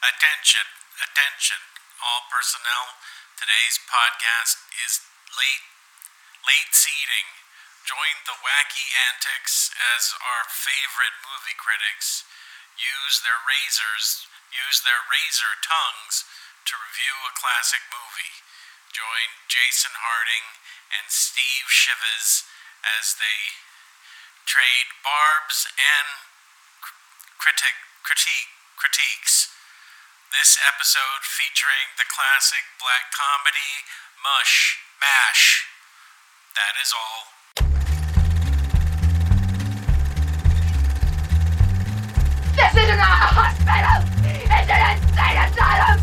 Attention, attention, all personnel. Today's podcast is late, late seating. Join the wacky antics as our favorite movie critics use their razors, use their razor tongues to review a classic movie. Join Jason Harding and Steve Shives as they trade barbs and critic critique critiques. This episode featuring the classic black comedy Mush Mash. That is all. This is not a hospital! It's an insane asylum!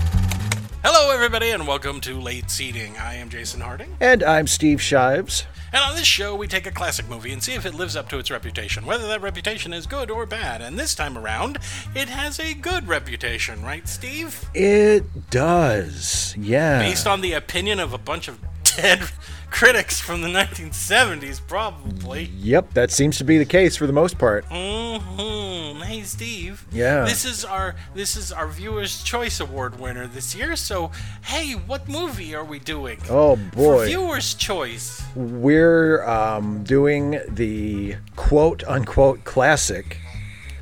Hello, everybody, and welcome to Late Seating. I am Jason Harding, And I'm Steve Shives. And on this show, we take a classic movie and see if it lives up to its reputation, whether that reputation is good or bad. And this time around, it has a good reputation, right, Steve? It does, yeah. Based on the opinion of a bunch of dead critics from the 1970s, probably. Yep, that seems to be the case for the most part. Mm-hmm. Hey, Steve. Yeah. This is our this is our Viewers' Choice Award winner this year. So, hey, what movie are we doing? Oh For boy, Viewers' Choice. we're um, doing the quote unquote classic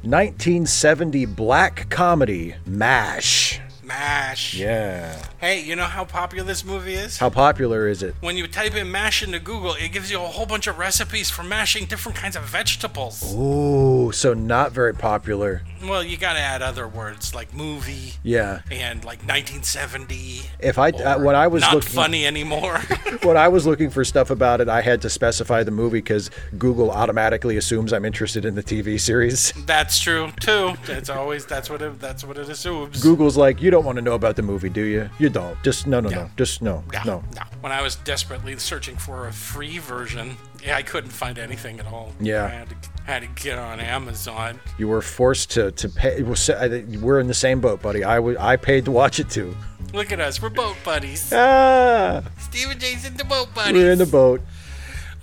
1970 black comedy MASH. Mash. Yeah. Hey, you know how popular this movie is? How popular is it? when you type in mash into Google, it gives you a whole bunch of recipes for mashing different kinds of vegetables. Ooh, so not very popular. Well, you gotta add other words like movie Yeah. and like 1970. If I uh, when I was not looking funny anymore. when I was looking for stuff about it, I had to specify the movie because Google automatically assumes I'm interested in the TV series. That's true too. It's always that's what it that's what it assumes. Google's like, you don't want to know about the movie, do you? You don't. Just no, no, Yeah. no. Just no, No, no. no. When I was desperately searching for a free version, yeah, I couldn't find anything at all. Yeah. I had to, had to get on Amazon. You were forced to to pay. Well, se- I think We're in the same boat, buddy. I wa- I paid to watch it too. Look at us, we're boat buddies. Ah, Steve and Jason, the boat buddies. we're in the boat.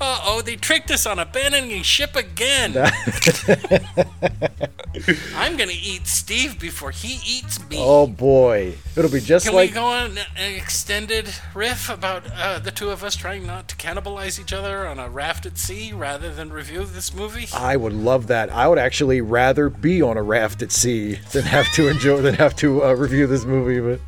Uh oh, they tricked us on abandoning ship again. I'm gonna eat Steve before he eats me. Oh boy, it'll be just Can like we go on an extended riff about uh, the two of us trying not to cannibalize each other on a raft at sea rather than review this movie? I would love that. I would actually rather be on a raft at sea than have to enjoy than have to uh, review this movie. But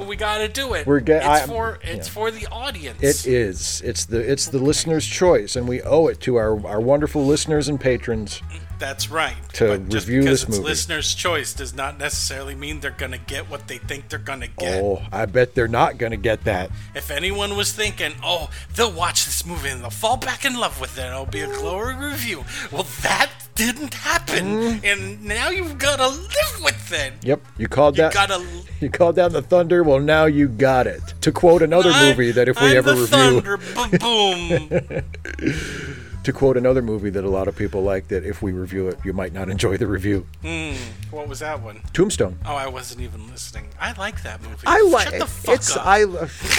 Well, we gotta do it. We're get- It's I- for it's yeah. for the audience. it is. It's the it's the listener's choice, and we owe it to our our wonderful listeners and patrons. That's right. to but just review because this it's movie. listener's choice does not necessarily mean they're gonna get what they think they're gonna get. Oh, I bet they're not gonna get that. If anyone was thinking, oh, they'll watch this movie and they'll fall back in love with it, and it'll be a glowing review. Well, that didn't happen, Mm. and now you've got to live with it. Yep, you called You that. gotta. You called down the thunder. Well, now you got it. To quote another I- movie that if we I'm ever the review, thunder, boom. to quote another movie that a lot of people like, that if we review it, you might not enjoy the review. Hmm, what was that one? Tombstone. Oh, I wasn't even listening. I like that movie. I like Shut the fuck it's up. I,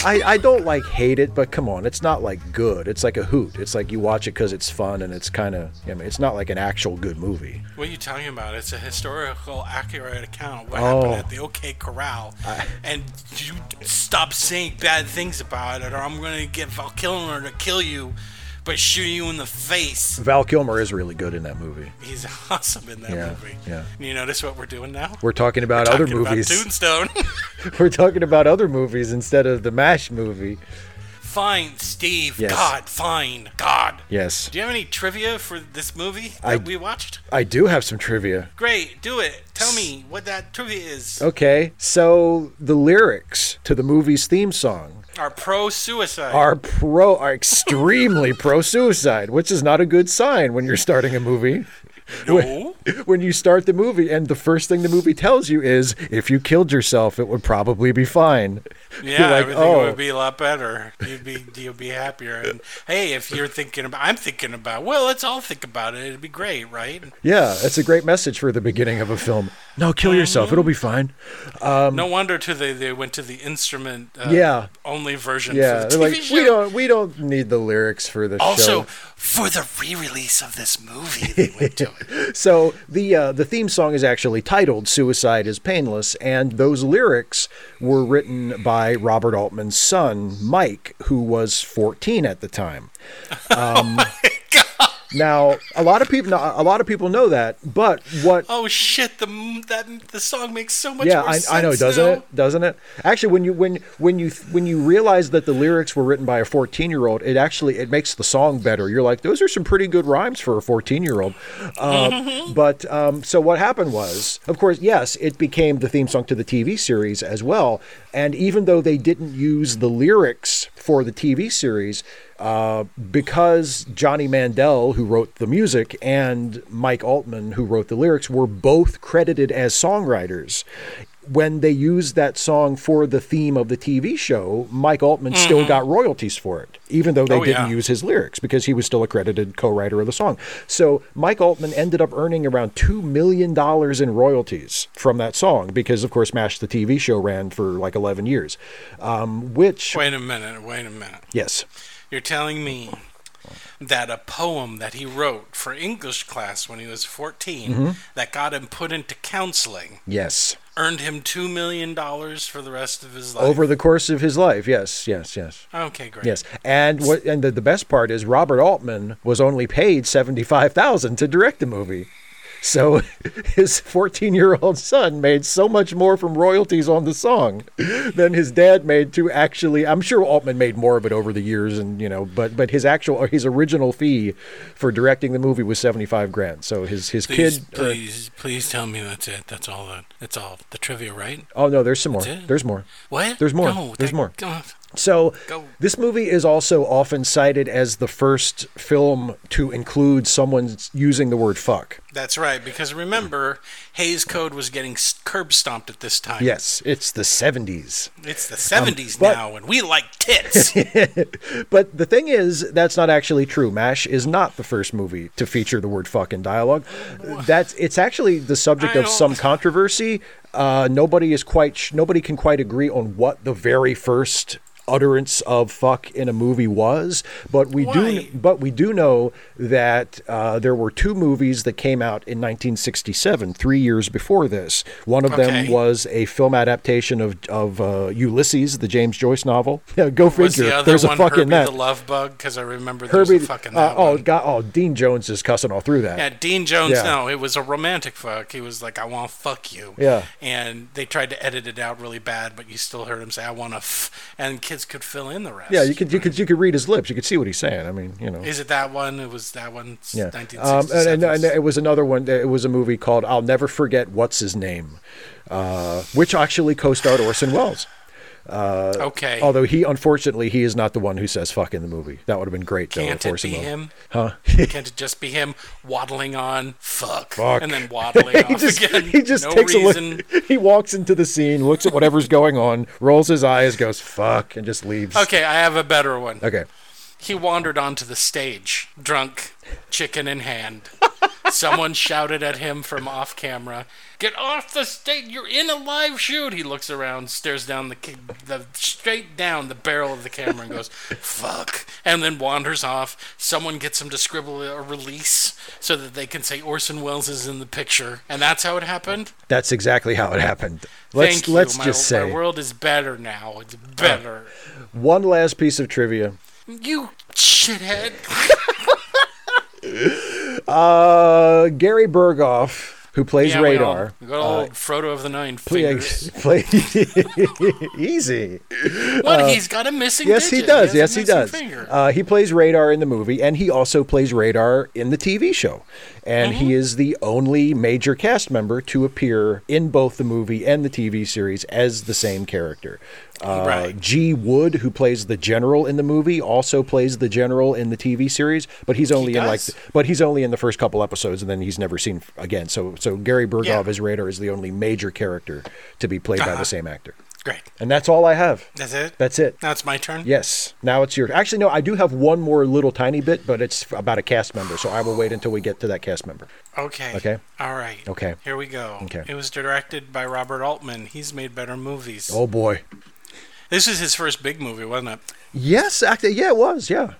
I I don't like hate it, but come on, it's not like good. It's like a hoot. It's like you watch it because it's fun and it's kind of. I mean, it's not like an actual good movie. What are you talking about? It's a historical, accurate account of what Oh. happened at the OK Corral. and you stop saying bad things about it, or I'm going to get Val Kilmer to kill you by shooting you in the face. Val Kilmer is really good in that movie. He's awesome in that Yeah, movie. yeah. You notice what we're doing now? We're talking about other Talking about movies. Tombstone. We're talking about other movies instead of the Mash movie. fine, Steve. Yes. God, fine. God. Yes, Do you have any trivia for this movie that I- we watched? I do have some trivia. Great, do it. Tell me what that trivia is. Okay, so the lyrics to the movie's theme song Are pro suicide. are pro are extremely pro suicide, which is not a good sign when you're starting a movie. No. When you start the movie and the first thing the movie tells you is if you killed yourself it would probably be fine. Yeah, like, everything "Oh." would be a lot better. You'd be you'd be happier. And hey, if you're thinking about, I'm thinking about. Well, let's all think about it. It'd be great, right? Yeah, it's a great message for the beginning of a film. No, kill yourself. It'll be fine. no wonder too they, they went to the instrument uh, Um, Yeah. only version Yeah, for the TV like show. we don't we don't need the lyrics for the show. also show. for the re-release of this movie they went to it. So the uh, the theme song is actually titled "Suicide Is Painless," and those lyrics were written by Robert Altman's son, Mike, who was 14 at the time. Um, Now, a lot of people a lot of people know that, but what Oh shit! The that the song makes so much yeah, more I, I know, doesn't now. it? Doesn't it? Actually, when you when when you when you realize that the lyrics were written by a 14 year old, it actually it makes the song better. You're like, those are some pretty good rhymes for a 14 year old. Uh, but um, so what happened was, of course, yes, it became the theme song to the TV series as well. And even though they didn't use the lyrics for the TV series, uh, because Johnny Mandel, who wrote the music, and Mike Altman, who wrote the lyrics, were both credited as songwriters. When they used that song for the theme of the TV show, Mike Altman still got royalties for it, even though they Mm-hmm. Oh, didn't yeah. use his lyrics because he was still a credited co writer of the song. So Mike Altman ended up earning around $2 million in royalties from that song because, of course, MASH, the TV show, ran for like 11 years. Um, which, Wait a minute. Wait a minute. yes. You're telling me that a poem that he wrote for English class when he was 14 Mm-hmm. that got him put into counseling Yes. earned him two million dollars for the rest of his life. Over the course of his life, yes, yes, yes, Okay, great. yes. And what? And the, the best part is Robert Altman was only paid seventy five thousand to direct the movie. So his 14 year old son made so much more from royalties on the song than his dad made to actually. I'm sure Altman made more of it over the years, and you know, but but his actual or his original fee for directing the movie was 75 grand. So his his Please, kid. or- please, please tell me that's it. That's all. The, that's all the trivia, right? oh no, there's some more. There's more. What? There's more. No, There's that- more. go- So Go. this movie is also often cited as the first film to include someone using the word fuck. That's right. Because remember, Hays Code was getting curb stomped at this time. Yes, it's the 70s. It's the 70s but- now, and we like tits. But the thing is, that's not actually true. MASH is not the first movie to feature the word fuck in dialogue. That's it's actually the subject I of some controversy. Uh, nobody is quite sh- nobody can quite agree on what the very first utterance of fuck in a movie was, but we Why? do but we do know that uh, there were two movies that came out in 1967, three years before this. One of them was a film adaptation of of uh, Ulysses, the James Joyce novel. Yeah, go figure. was the other There's a fuck Herbie that. the Love Bug? Because I remember there's Herbie, a fuck in uh, that oh one. god, oh Dean Jones is cussing all through that. Yeah, Dean Jones. Yeah. No, it was a romantic fuck. He was like, "I want to fuck you." Yeah. And they tried to edit it out really bad, but you still heard him say, "I want to," f-, and kids could fill in the rest. Yeah, you could you could you could read his lips. You could see what he's saying. I mean, you know. Is it that one? It was that one. Yeah. Um, and, and, and it was another one. It was a movie called "I'll Never Forget What's His Name," uh, which actually co-starred Orson Welles. Uh, okay. Although he, unfortunately, he is not the one who says "fuck" in the movie. That would have been great. though, Can't it be him? Huh? Can't it just be him waddling on fuck, Fuck. and then waddling he off just again? he just no takes reason. a look. He walks into the scene, looks at whatever's going on, rolls his eyes, goes "fuck," and just leaves. Okay, I have a better one. Okay. He wandered onto the stage, drunk, chicken in hand. Someone shouted at him from off camera, "Get off the stage! You're in a live shoot!" He looks around, stares down the the straight down the barrel of the camera, and goes, "Fuck!" and then wanders off. Someone gets him to scribble a release so that they can say Orson Welles is in the picture, and that's how it happened. That's exactly how it happened. Let's Thank you. let's my, just say my world is better now. It's better. Uh, one last piece of trivia. You shithead. Uh, Gary Burghoff, who plays Yeah, we all- Radar. Good old Frodo of the Nine play, Fingers. play easy. What? he's got a missing. Yes, he does. a yes, he does. Uh, he plays Radar in the movie, and he also plays Radar in the TV show. And Mm-hmm. he is the only major cast member to appear in both the movie and the TV series as the same character. Uh, Right. G. Wood, who plays the general in the movie, also plays the general in the TV series, but he's only in like, does? but he's only in the first couple episodes, and then he's never seen again. So, so Gary Burghoff Yeah. as Radar is the only major character to be played by Uh-huh. the same actor. Great. And that's all I have. That's it. That's it. Now it's my turn. Yes. Now it's your. Actually, no. I do have one more little tiny bit, but it's about a cast member. So I will wait until we get to that cast member. Okay. Okay. All right. Okay. Here we go. Okay. It was directed by Robert Altman. He's made better movies. Oh boy. This was his first big movie, wasn't it? Yes. Actually, yeah, it was. Yeah.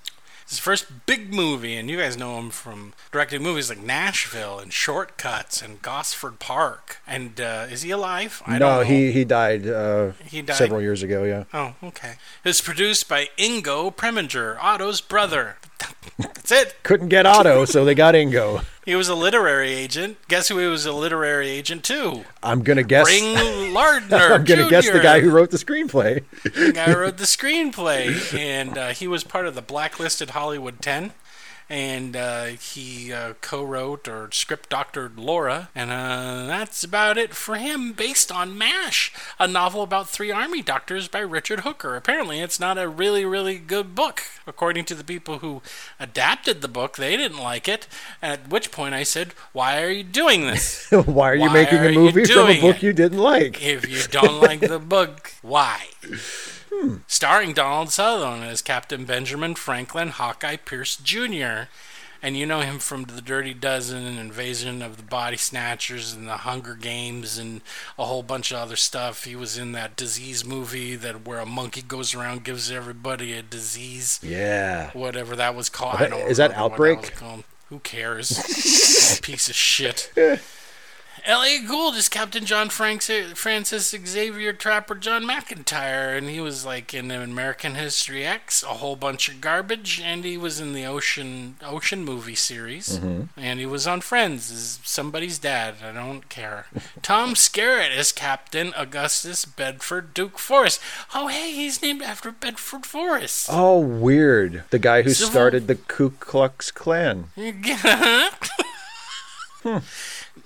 His first big movie, and you guys know him from directing movies like Nashville and Shortcuts and Gosford Park. And uh, is he alive? I no, don't know. he he died, uh, He died? several years ago. Yeah. Oh, okay. It was produced by Ingo Preminger, Otto's brother. That's it. Couldn't get Otto, so they got Ingo. He was a literary agent. Guess who he was a literary agent to? I'm gonna guess. Ring Lardner. I'm gonna guess the guy who wrote the screenplay. The guy who wrote the screenplay, and uh, he was part of the blacklisted Hollywood Ten. And uh, he uh, co-wrote or script doctored Laura, and uh, that's about it for him. Based on MASH, a novel about three army doctors by Richard Hooker. Apparently, it's not a really, really good book, according to the people who adapted the book. They didn't like it. At which point, I said, "Why are you doing this? Why are you Why making are a movie from a book it? you didn't like? if you don't like the book, why?" Hmm. Starring Donald Sutherland as Captain Benjamin Franklin Hawkeye Pierce Jr. And you know him from The Dirty Dozen and Invasion of the Body Snatchers and The Hunger Games and a whole bunch of other stuff. He was in that disease movie that where a monkey goes around gives everybody a disease, Yeah. whatever that was called. that- I don't is that Outbreak? Who cares? Piece of shit. Elliott Gould is Captain John Franks, Francis Xavier Trapper John McIntyre, and he was like in American History X, a whole bunch of garbage, and he was in the Ocean Ocean movie series, mm-hmm. and he was on Friends as somebody's dad. I don't care. Tom Skerritt is Captain Augustus Bedford Duke Forrest. Oh, hey, he's named after Bedford Forrest. Oh, weird. The guy who Civil- started the Ku Klux Klan. Hmm.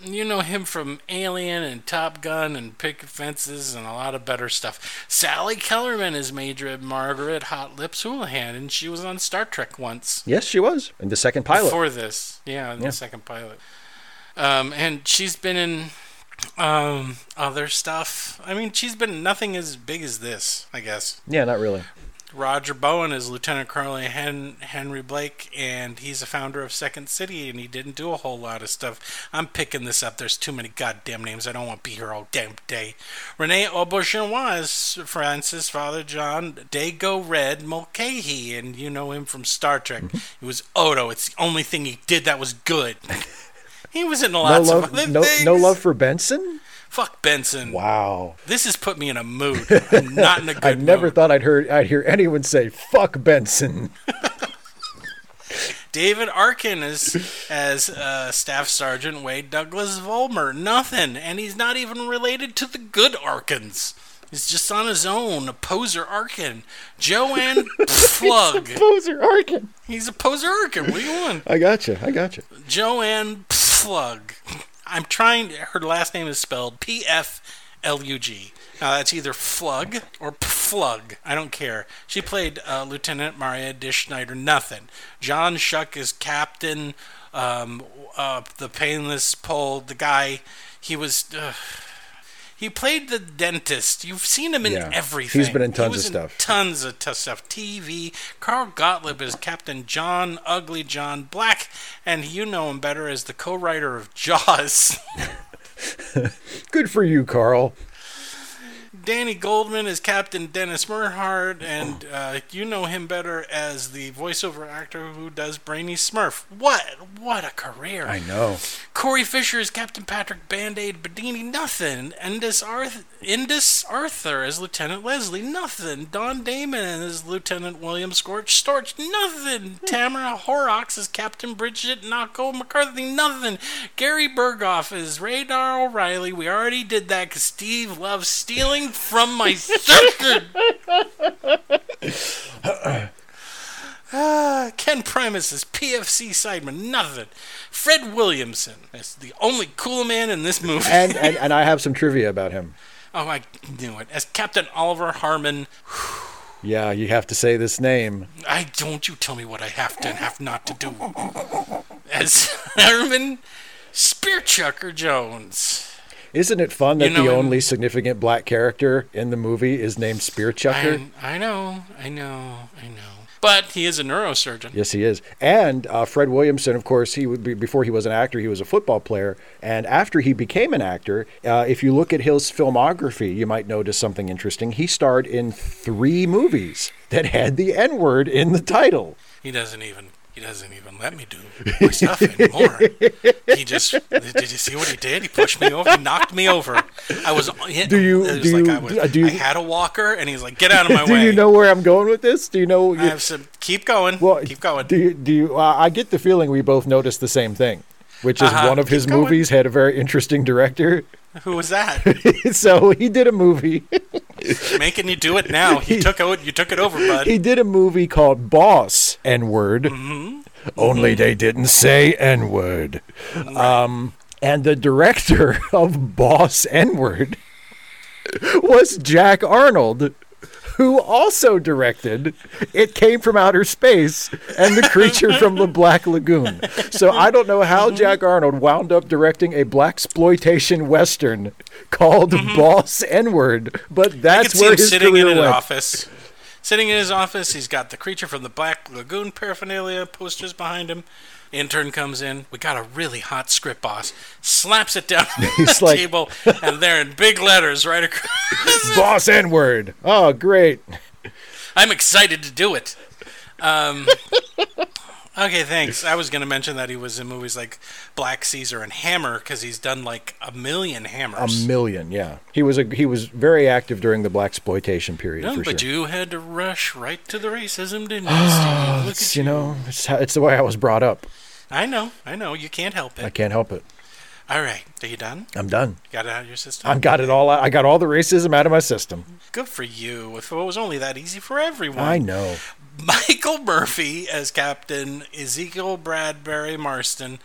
You know him from Alien and Top Gun and Picket Fences and a lot of better stuff. Sally Kellerman is Major Margaret Hot Lips Houlihan, and she was on Star Trek once. Yes, she was in the second pilot. Before this, yeah, in Yeah. the second pilot. Um, and she's been in um, other stuff. I mean, she's been nothing as big as this, I guess. yeah, not really. Roger Bowen is Lieutenant Colonel Hen- Henry Blake, and he's a founder of Second City, and he didn't do a whole lot of stuff. I'm picking this up. There's too many goddamn names. I don't want to be here all damn day. Rene Auberjonois is Francis Father John Dago Red Mulcahy, and you know him from Star Trek. Mm-hmm. it was Odo. It's the only thing he did that was good. he was in No lots love, of other no, things. no love for Benson. Fuck Benson. Wow. This has put me in a mood. I'm not in a good mood. I never mood. thought I'd heard I'd hear anyone say "fuck Benson." David Arkin is as uh, Staff Sergeant Wade Douglas Volmer. Nothing, and he's not even related to the good Arkins. He's just on his own, a poser Arkin. Joanne Plug. Poser Arkin. He's a poser Arkin. What do you want? I got you. I got you. Joanne Plug. I'm trying. Her last name is spelled P F L U G. Now that's either Flug or Plug. I don't care. She played uh, Lieutenant Maria Dischneider. Nothing. John Schuck is Captain. Um, uh, the painless pole. The guy. He was. Uh, he played the dentist. You've seen him in Yeah. everything. He's been in tons of stuff. Tons of t- stuff. TV. Carl Gottlieb is Captain John Ugly John Black, and you know him better as the co-writer of Jaws. Good for you, Carl. Danny Goldman is Captain Dennis Murrhardt, and uh, you know him better as the voiceover actor who does Brainy Smurf. What? What a career! I know. Corey Fischer is Captain Patrick Band-Aid Bedini, nothing. Indus, Arth- Indus Arthur as Lieutenant Leslie, nothing. Dawne Damon as Lieutenant William Scorch Storch, nothing. Tamara Horrocks as Captain Bridget Knocko McCarthy, nothing. Gary Burghoff as Radar O'Reilly, we already did that because Steve loves stealing from my second. Ah, Ken Prymus is PFC Seidman, nothing. Fred Williamson is the only cool man in this movie. And, and and I have some trivia about him. oh, I knew it. As Captain Oliver Harmon, Yeah, you have to say this name. I don't you tell me what I have to and have not to do. As Harmon Spearchucker Jones. Isn't it fun that You know, the only significant black character in the movie is named Spear Chucker? I, I know, I know, I know. But he is a neurosurgeon. Yes, he is. And uh, Fred Williamson, of course, he would be before he was an actor, he was a football player. And after he became an actor, uh, if you look at his filmography, you might notice something interesting. He starred in three movies that had the N word in the title. He doesn't even. He doesn't even let me do my stuff anymore. he just did you see what he did? He pushed me over. He knocked me over. I was. Do you- do like you- I, was, do you- I had a walker, and he's like, "Get out of my Do way." Do you know where I'm going with this? Do you know? I have some. Keep going. well, keep going. Do you? Do you? Uh, I get the feeling we both noticed the same thing, which is Uh-huh. one of his going. movies had a very interesting director. Who was that? so he did a movie. Making you do it now. He took it. You took it over, bud. He did a movie called Boss N Word. Mm-hmm. Only they didn't say N Word. Um, and the director of Boss N Word was Jack Arnold, who also directed It Came from Outer Space and The Creature from the Black Lagoon. So I don't know how Mm-hmm. Jack Arnold wound up directing a black exploitation western called Boss N Word, but Mm-hmm. That's where his sitting career in an went. office. Sitting in his office, he's got the creature from the Black Lagoon paraphernalia posters behind him. Intern comes in. We got a really hot script, boss. Slaps it down on the like- table, and there in big letters right across. Boss N Word. Oh, great. I'm excited to do it. Um, okay, thanks. I was going to mention that he was in movies like Black Caesar and Hammer because he's done like a million Hammers. A million, yeah. He was a he was very active during the black exploitation period No, but sure. you had to rush right to the racism, didn't you, Steve? At you know, it's, how, it's the way I was brought up. I know, I know. You can't help it. I can't help it. All right, are you done? I'm done. Got it out of your system? I've got it all. out. I got all the racism out of my system. Good for you. If it was only that easy for everyone. I know. Michael Murphy as Captain Ezekiel Bradbury Marston,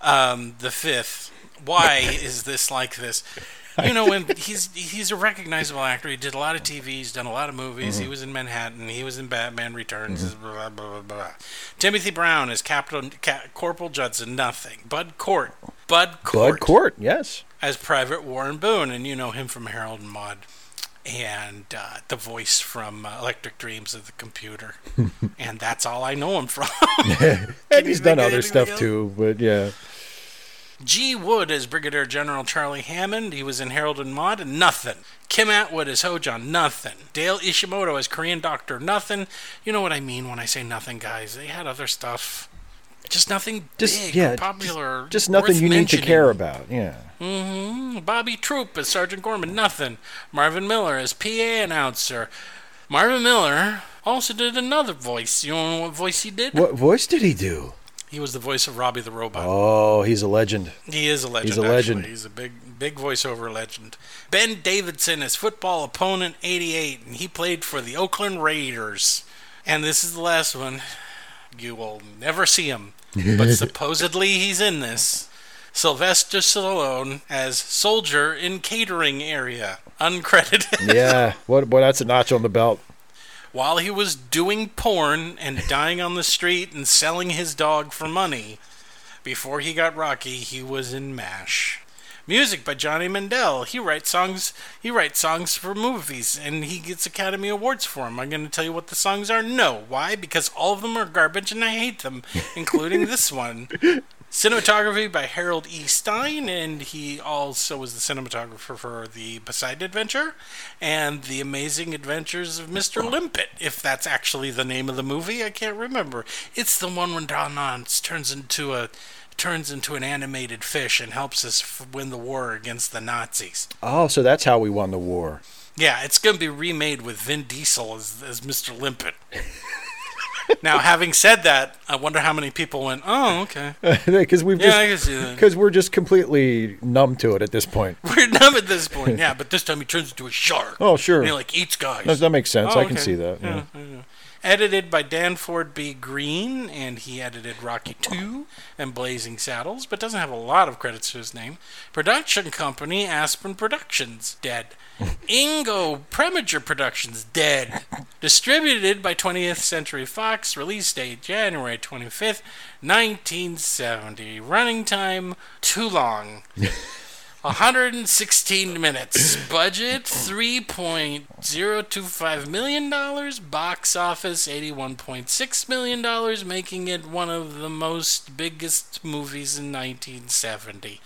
um, the fifth. Why is this like this? You know, when he's he's a recognizable actor. He did a lot of TV. He's done a lot of movies. Mm-hmm. He was in Manhattan. He was in Batman Returns. Blah, blah, blah, blah. Timothy Brown as Captain Ca- Corporal Judson. Nothing. Bud Cort. Bud Cort Bud Cort, yes. as Private Warren Boone, and you know him from Harold and Maude, and uh, the voice from uh, Electric Dreams of the Computer, and that's all I know him from. And he's done other stuff else? too, but yeah. G. Wood as Brigadier General Charlie Hammond. He was in Harold and Maude. And nothing. Kim Atwood as Hojon. Nothing. Dale Ishimoto as Korean Doctor. Nothing. You know what I mean when I say nothing, guys. They had other stuff. Just nothing Just big, yeah, or popular. Just, just nothing worth you need to care about. Yeah. Mm, Bobby Troup as Sergeant Gorman, nothing. Marvin Miller as PA announcer. Marvin Miller also did another voice. You know what voice he did? What voice did he do? He was the voice of Robbie the Robot. Oh, he's a legend. He is a legend. He's a actually. legend. He's a big, big voiceover legend. Ben Davidson as football opponent 88, and he played for the Oakland Raiders. And this is the last one. You will never see him, but supposedly he's in this. Sylvester Stallone as soldier in catering area, uncredited. Yeah. what? Boy, that's a notch on the belt. While he was doing porn and dying on the street and selling his dog for money, before he got Rocky, he was in MASH. Music by Johnny Mandel. He writes songs. He writes songs for movies, and he gets Academy Awards for them. I'm going to tell you what the songs are. No, why? Because all of them are garbage, and I hate them, including this one. Cinematography by Harold E. Stine, and he also was the cinematographer for the Poseidon Adventure and the Amazing Adventures of Mr. Limpet, if that's actually the name of the movie. I can't remember. It's the one when Don Knotts turns into a turns into an animated fish and helps us f- win the war against the Nazis. Oh, so that's how we won the war. Yeah, it's going to be remade with Vin Diesel as, as Mr. Limpet. now, having said that, I wonder how many people went, "Oh, okay." Because we've Yeah, I just can see that. because we're just completely numb to it at this point. We're numb at this point. Yeah, but this time he turns into a shark. Oh, sure. And he like eats guys. That, that makes sense. Oh, I can see that. Yeah. Yeah, yeah. Edited by Danford B. Greene, and he edited Rocky 2 and Blazing Saddles, but doesn't have a lot of credits to his name. Production company Aspen Productions, dead. Ingo Preminger Productions, dead. Distributed by 20th Century Fox, release date January 25th, 1970. Running time, too long. 116 minutes. Budget $3.025 million. Box office $81.6 million, making it one of the most biggest movies in 1970.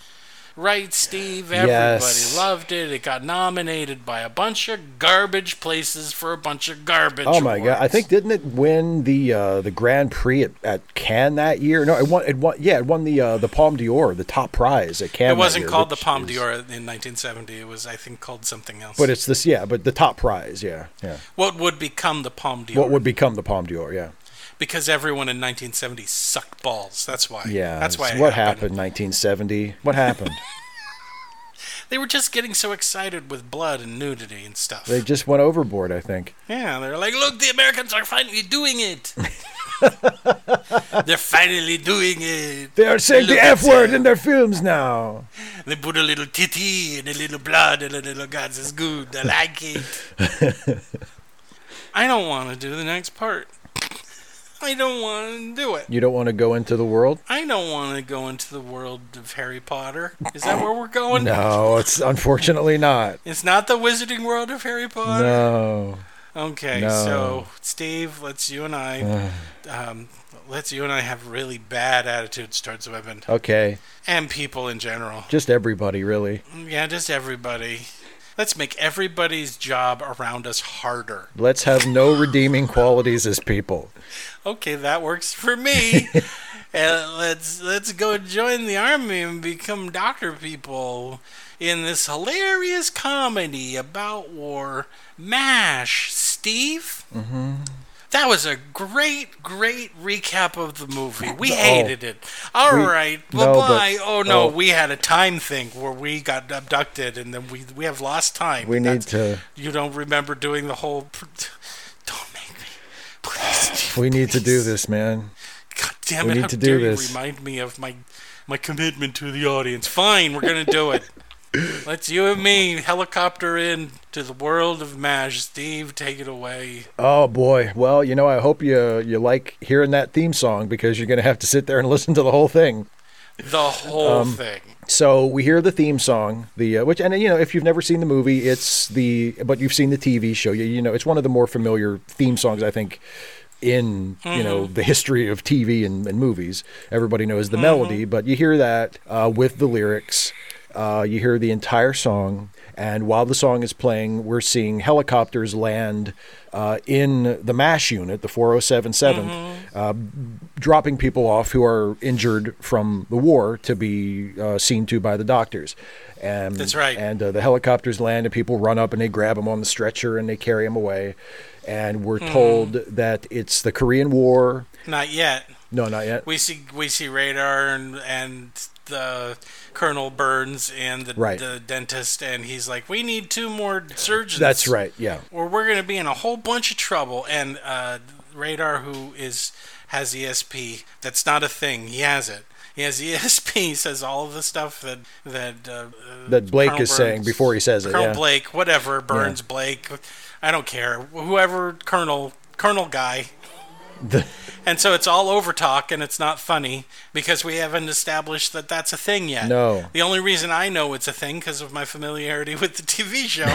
Right, Steve? Everybody Yes. loved it. It got nominated by a bunch of garbage places for a bunch of garbage. Oh my god! I think didn't it win the uh, the Grand Prix at, at Cannes that year? No, it won. It won. Yeah, it won the uh, the Palme d'Or, the top prize at Cannes. It wasn't year, called the Palme is- d'Or in 1970. It was, I think, called something else. But it's this, yeah. But the top prize, yeah, yeah. what would become the Palme d'Or? What would become the Palme d'Or? Yeah, because everyone in 1970 sucked balls. That's why. yeah. That's why. what happened. happened? 1970. What happened? They were just getting so excited with blood and nudity and stuff. they just went overboard. I think. yeah, they're like, look, the Americans are finally doing it. they're finally doing it. They are saying the F word in their films now. They put a little titty and a little blood and a little guts. It's good. I like it. I don't want to do the next part. I don't want to do it. You don't want to go into the world? I don't want to go into the world of Harry Potter. Is that where we're going? No, it's unfortunately not. It's not the Wizarding World of Harry Potter. No. Okay, No. so Steve, let's you and I, um, let's you and I have really bad attitudes towards women Okay. and people in general. Just everybody, really. Yeah, just everybody. Let's make everybody's job around us harder. Let's have no redeeming qualities as people. Okay, that works for me. and let's let's go join the army and become doctor people in this hilarious comedy about war. Mash, Steve. Mm-hmm. That was a great, great recap of the movie. We hated it. All We- right, bye bye. Oh no, oh. we had a time thing where we got abducted, and then we we have lost time. We need to You don't remember doing the whole. pr- Don't make me. Please. Steve, we need to do this, man. God damn We it! need how to dare do you this. remind me of my my commitment to the audience. Fine, we're gonna do it. Let's you and me helicopter in to the world of Mash. Steve, take it away. Oh boy. Well, you know, I hope you you like hearing that theme song because you're going to have to sit there and listen to the whole thing. The whole Um, thing. So we hear the theme song, the uh, which, and you know, if you've never seen the movie, it's the but you've seen the TV show. You, you know, it's one of the more familiar theme songs I think in you know the history of TV and, and movies. Everybody knows the melody, but you hear that uh, with the lyrics. Uh, you hear the entire song, and while the song is playing, we're seeing helicopters land uh, in the MASH unit, the 4077, uh, dropping people off who are injured from the war to be uh, seen to by the doctors. And, That's right. And uh, the helicopters land, and people run up and they grab them on the stretcher and they carry them away. And we're Mm-hmm. told that it's the Korean War. Not yet. No, not yet. We see we see radar and and the Colonel Burns and the, Right. the dentist, and he's like, "We need two more surgeons." That's right. Yeah. or we're going to be in a whole bunch of trouble. And uh, Radar, who is has ESP, that's not a thing. He has it. He has ESP. He says all of the stuff that that uh, uh, That Blake Colonel is saying before he says it. Colonel yeah. Blake, whatever, Burns, Blake, I don't care. Whoever Colonel Colonel guy. The- And so it's all over talk and it's not funny because we haven't established that that's a thing yet. No. The only reason I know it's a thing because of my familiarity with the TV show.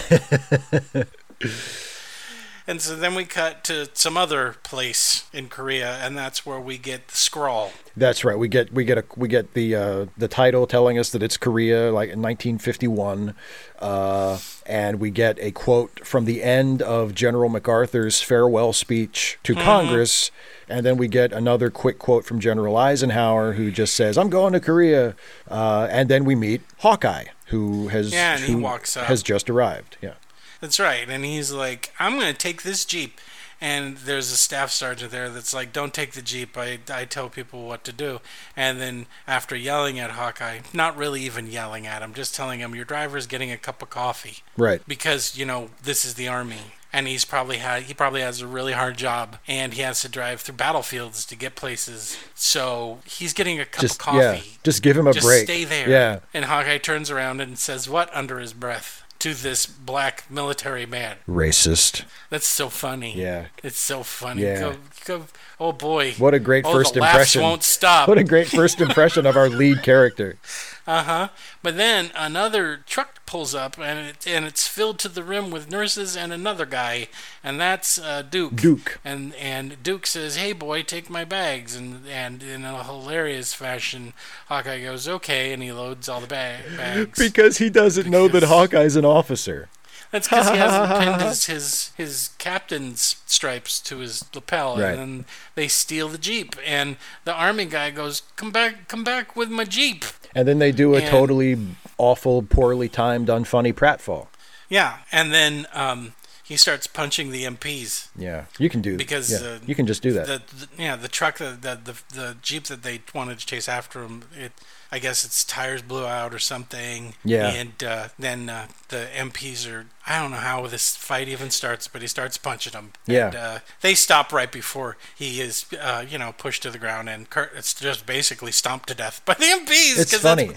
and so then we cut to some other place in Korea and that's where we get the scrawl. That's right. We get we get a we get the uh, the title telling us that it's Korea, like in 1951, uh, and we get a quote from the end of General MacArthur's farewell speech to Congress, and then we get another quick quote from General Eisenhower, who just says, "I'm going to Korea," uh, and then we meet Hawkeye, who has Yeah, who has just arrived. Yeah. That's right. And he's like, I'm going to take this Jeep. And there's a staff sergeant there that's like, don't take the Jeep. I, I tell people what to do. And then after yelling at Hawkeye, not really even yelling at him, just telling him, your driver's getting a cup of coffee. Right. Because, you know, this is the army. And he's probably had he probably has a really hard job and he has to drive through battlefields to get places. So he's getting a cup Just of coffee. yeah. Just give him a Just break. stay there. Yeah. And Hawkeye turns around and says what under his breath to this black military man. Racist. That's so funny. Yeah. It's so funny. Yeah. Go, go, oh boy. What a great oh, first the laughs won't stop. What a great first impression of our lead character. Uh huh. But then another truck pulls up, and it, and it's filled to the rim with nurses and another guy, and that's uh, Duke. Duke. And and Duke says, "Hey boy, take my bags." And and in a hilarious fashion, Hawkeye goes, "Okay," and he loads all the ba- bags. Because he doesn't know that Hawkeye's an officer. That's because he hasn't pinned his, his his captain's stripes to his lapel, Right. and then they steal the jeep. And the army guy goes, "Come back, come back with my jeep." And then they do a And- totally awful, poorly timed, unfunny pratfall. Yeah, and then um, he starts punching the MPs Yeah, you can do because Yeah, uh, you can just do that. The, the yeah, the truck, the, the the the jeep that they wanted to chase after him, it I guess its tires blew out or something. Yeah. and uh, then uh, the MPs are I don't know how this fight even starts, but he starts punching them. Yeah. and, uh, they stop right before he is uh, you know pushed to the ground, and Kurt it's just basically stomped to death by the MPs. It's 'cause funny.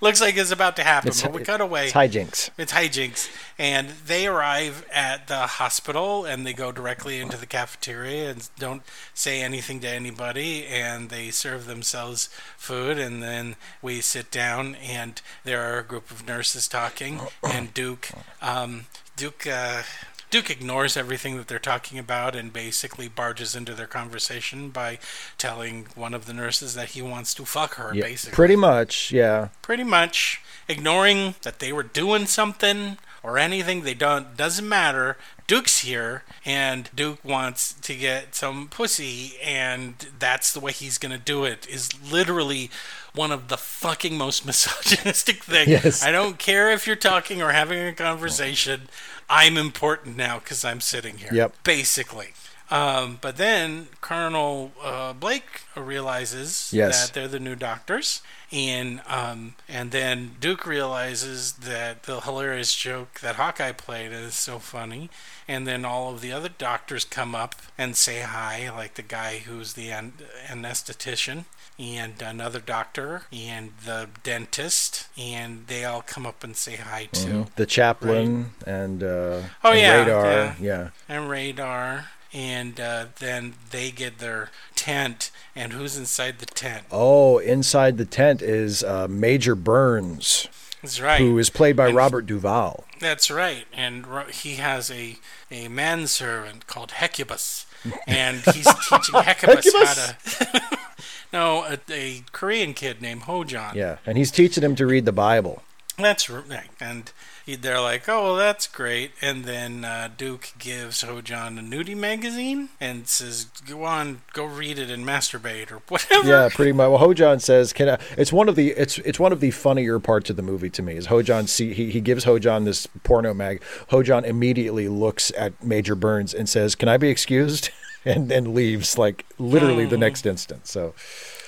looks like it's about to happen. It's- but we cut away. It's hijinks. It's hijinks. And they arrive at the hospital and they go directly into the cafeteria and don't say anything to anybody. And they serve themselves food. And then we sit down and there are a group of nurses talking. And Duke, um, Duke, uh, Duke ignores everything that they're talking about and basically barges into their conversation by telling one of the nurses that he wants to fuck her, Yeah, basically pretty much. Yeah, pretty much ignoring that they were doing something or anything they don't doesn't matter duke's here and duke wants to get some pussy and that's the way he's gonna do it is literally one of the fucking most misogynistic things Yes. i don't care if you're talking or having a conversation i'm important now because i'm sitting here Yep. basically um, but then Colonel uh, Blake realizes Yes. that they're the new doctors, and um, and then Duke realizes that the hilarious joke that Hawkeye played is so funny, and then all of the other doctors come up and say hi, like the guy who's the an- anesthetician. And another doctor and the dentist, and they all come up and say hi too. the chaplain and uh, Oh, and yeah, radar. yeah. yeah. and radar and uh, then they get their tent and who's inside the tent Oh, inside the tent is uh, Major Burns, that's right who is played by And- Robert Duvall. that's right and he has a a manservant called Hecubus and he's teaching Hecubus how to no a, a Korean kid named Hojon Yeah, and he's teaching him to read the Bible. That's right. And they're like, oh, well, that's great. And then uh, Duke gives Hojon a nudie magazine and says, go on, go read it and masturbate or whatever. Yeah, pretty much. Well, Hojon says, "Can I?" It's one of the it's it's one of the funnier parts of the movie to me. Is Hojon see he, he gives Hojon this porno mag. Hojon immediately looks at Major Burns and says, "Can I be excused?" and then leaves like literally Hmm. the next instant. So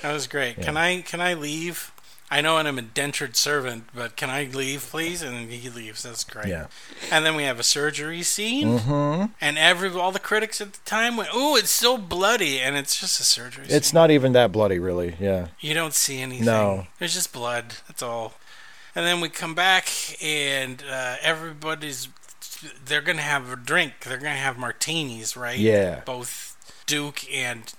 That was great. Can I can I leave? I know I'm a dentured servant, but can I leave, please? And he leaves. That's great. Yeah. And then we have a surgery scene, mm-hmm. and every all the critics at the time went, "Oh, it's so bloody," and it's just a surgery. it's scene. not even that bloody, really. Yeah. You don't see anything. No. There's just blood. That's all. And then we come back, and uh, everybody's. They're going to have a drink. They're going to have martinis, right? Yeah. Both Duke and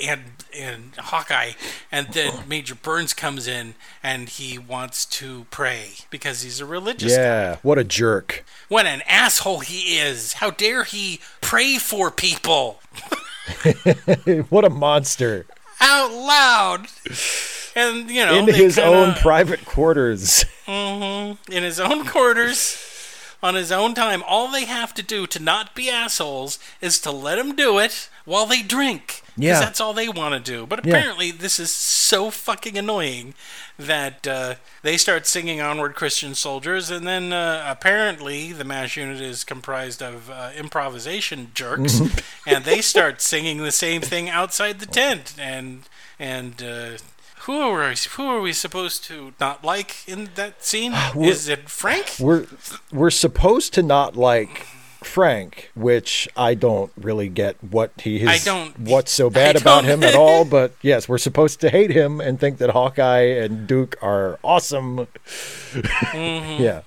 and and Hawkeye, and then oh. Major Burns comes in and he wants to pray because he's a religious guy. Yeah. What a jerk. What an asshole he is! How dare he pray for people? what a monster. out loud. And you know, In his kinda- own private quarters. Mm-hmm. in his own quarters, on his own time. All they have to do to not be assholes is to let him do it while they drink. Yeah. that's all they want to do. But Yeah. apparently, this is so fucking annoying that uh, they start singing "Onward, Christian Soldiers," and then uh, apparently the mash unit is comprised of uh, improvisation jerks, and they start singing the same thing outside the tent, and and. Who are we, who are we supposed to not like in that scene? Is it Frank? We're we're supposed to not like Frank, which I don't really get what he is. I don't- What's so I bad about don't- him at all? But yes, we're supposed to hate him and think that Hawkeye and Duke are awesome. Mm-hmm. Yeah.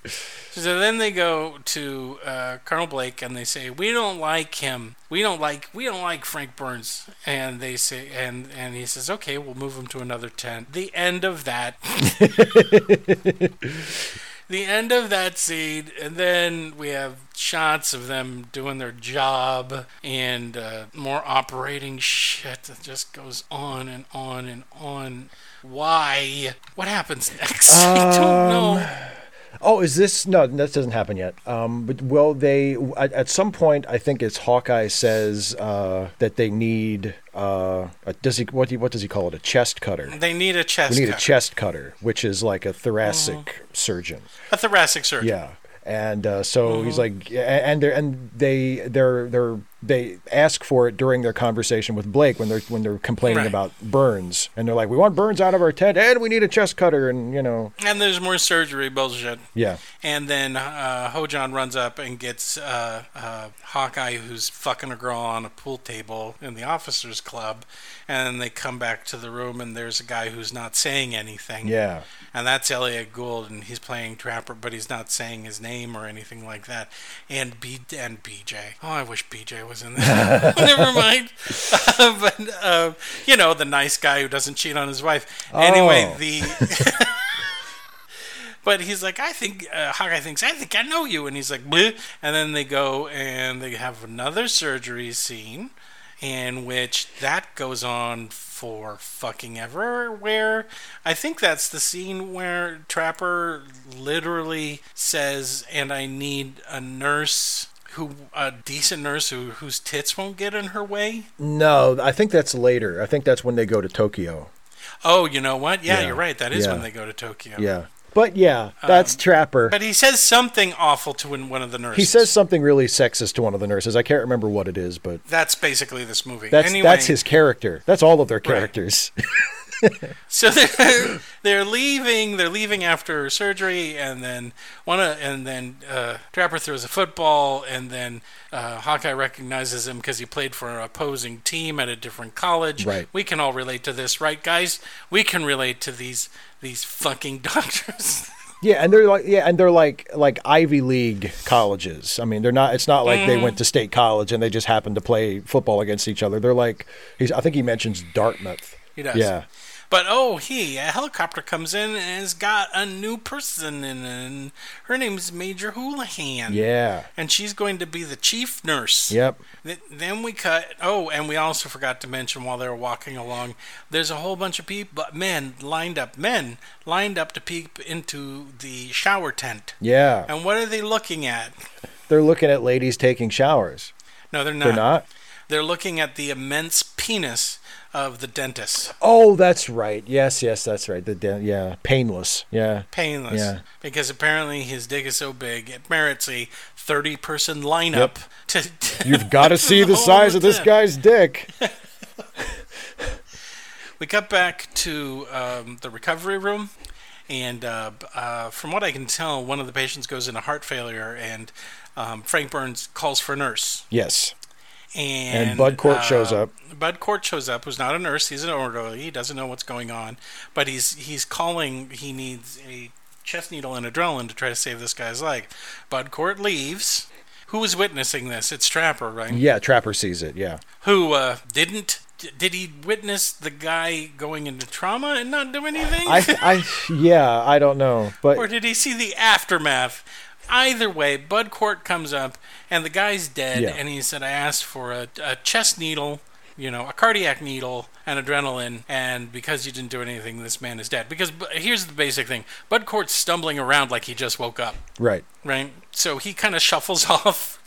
So then they go to uh, Colonel Blake and they say, "We don't like him. We don't like. We don't like Frank Burns." And they say, and and he says, "Okay, we'll move him to another tent." The end of that. the end of that scene, and then we have shots of them doing their job and uh, more operating shit that just goes on and on and on. Why? What happens next? I don't know. Oh, is this no? That doesn't happen yet. Um, but well, they at, at some point, I think it's Hawkeye says uh, that they need. Uh, a, does he what? Do you, what does he call it? A chest cutter. They need a chest. We need a chest cutter, which is like a thoracic surgeon. A thoracic surgeon. Yeah, and uh, so Mm-hmm. he's like, and they and they they're they're they ask for it during their conversation with Blake when they're when they're complaining Right. about Burns, and they're like, we want Burns out of our tent, and we need a chest cutter, and you know, And there's more surgery bullshit. yeah, And then uh, Hojon runs up and gets uh, uh, Hawkeye, who's fucking a girl on a pool table in the officers' club. And then they come back to the room, and there's a guy who's not saying anything. yeah. And that's Elliott Gould, and he's playing Trapper, but he's not saying his name or anything like that. And B and BJ. Oh, I wish BJ was in there. Never mind. Uh, but uh, you know, the nice guy who doesn't cheat on his wife. Anyway, Oh. the. But he's like, I think uh, Hawkeye thinks I think I know you, and he's like, Bleh. and then they go and they have another surgery scene, in which that goes on for fucking ever. Where I think that's the scene where Trapper literally says, "And I need a nurse." Who a decent nurse who whose tits won't get in her way? No, I think that's later. I think that's when they go to Tokyo. Oh, you know what? Yeah, Yeah. you're right. That is Yeah. when they go to Tokyo. Yeah, but yeah, that's Trapper. Um, But he says something awful to one of the nurses. He says something really sexist to one of the nurses. I can't remember what it is, but That's basically this movie. that's anyway, that's his character. That's all of their characters. So they're they're leaving. They're leaving after surgery, and then one of, and then uh, Trapper throws a football, and then uh, Hawkeye recognizes him because he played for an opposing team at a different college. Right. We can all relate to this, right, guys? We can relate to these these fucking doctors. Yeah, and they're like yeah, and they're like like Ivy League colleges. I mean, they're not. It's not like Mm-hmm. they went to state college and they just happened to play football against each other. They're like, he's. I think he mentions Dartmouth. He does. Yeah, But oh, he a helicopter comes in and has got a new person in, it, and her name's Major Houlihan. yeah, And she's going to be the chief nurse. yep. Th- Then we cut. Oh, and we also forgot to mention while they were walking along, there's a whole bunch of people, men lined up, men lined up to peep into the shower tent. Yeah, And what are they looking at? they're looking at ladies taking showers. No, they're not. They're not. They're looking at the immense penis of the dentist. Oh, that's right. Yes, yes, that's right. The de- yeah, painless. Yeah, Painless. Yeah. Because apparently his dick is so big, it merits a 30 person lineup to, to. you've got to see the size of this guy's dick. We cut back to um, the recovery room, and uh, uh, from what I can tell, one of the patients goes into heart failure, and um, Frank Burns calls for a nurse. Yes, And, And Bud shows uh, up. Bud Cort shows up, who's not a nurse, he's an orderly, he doesn't know what's going on, but he's he's calling, he needs a chest needle and adrenaline to try to save this guy's leg. Bud Cort leaves. Who is witnessing this? It's Trapper, right? yeah. Trapper sees it. Yeah. Who uh, didn't? Did he witness the guy going into trauma and not do anything? I, I, yeah. I don't know, but or did he see the aftermath? Either way, Bud Cort comes up and the guy's dead, Yeah. and he said, "I asked for a, a chest needle." You know, a cardiac needle and adrenaline, and because you didn't do anything, this man is dead. Because here's the basic thing: Bud Cort's stumbling around like he just woke up, right. right? So he kind of shuffles off,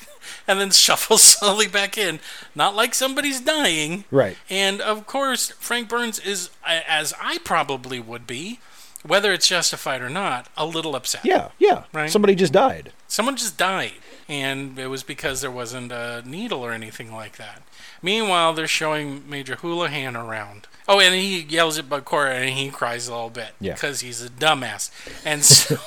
and then shuffles slowly back in, not like somebody's dying, Right. and of course, Frank Burns is, as I probably would be, whether it's justified or not, a little upset. Yeah. Yeah. Right. Somebody just died. Someone just died, and it was because there wasn't a needle or anything like that. Meanwhile, they're showing Major Houlihan around. Oh, and he yells at Cora and he cries a little bit Yeah. because he's a dumbass. And so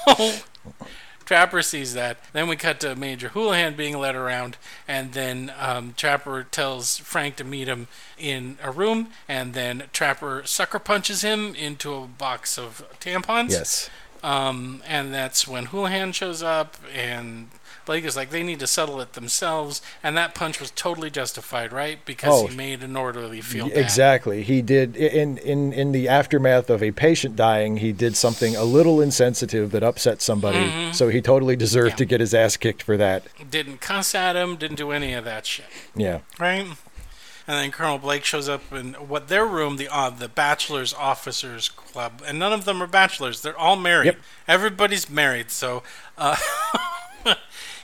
Trapper sees that. Then we cut to Major Houlihan being led around, and then um, Trapper tells Frank to meet him in a room, and then Trapper sucker punches him into a box of tampons. Yes. Um, and that's when Houlihan shows up, and Blake is like, they need to settle it themselves. And that punch was totally justified, right? Because Oh. he made an orderly feel bad. Exactly. He did in in in the aftermath of a patient dying. He did something a little insensitive that upset somebody. So he totally deserved Yeah. to get his ass kicked for that. Didn't cuss at him, didn't do any of that shit, Yeah. right? And then Colonel Blake shows up in what their room, the uh, the Bachelors Officers Club, and none of them are bachelors. They're all married. Yep. Everybody's married. So uh,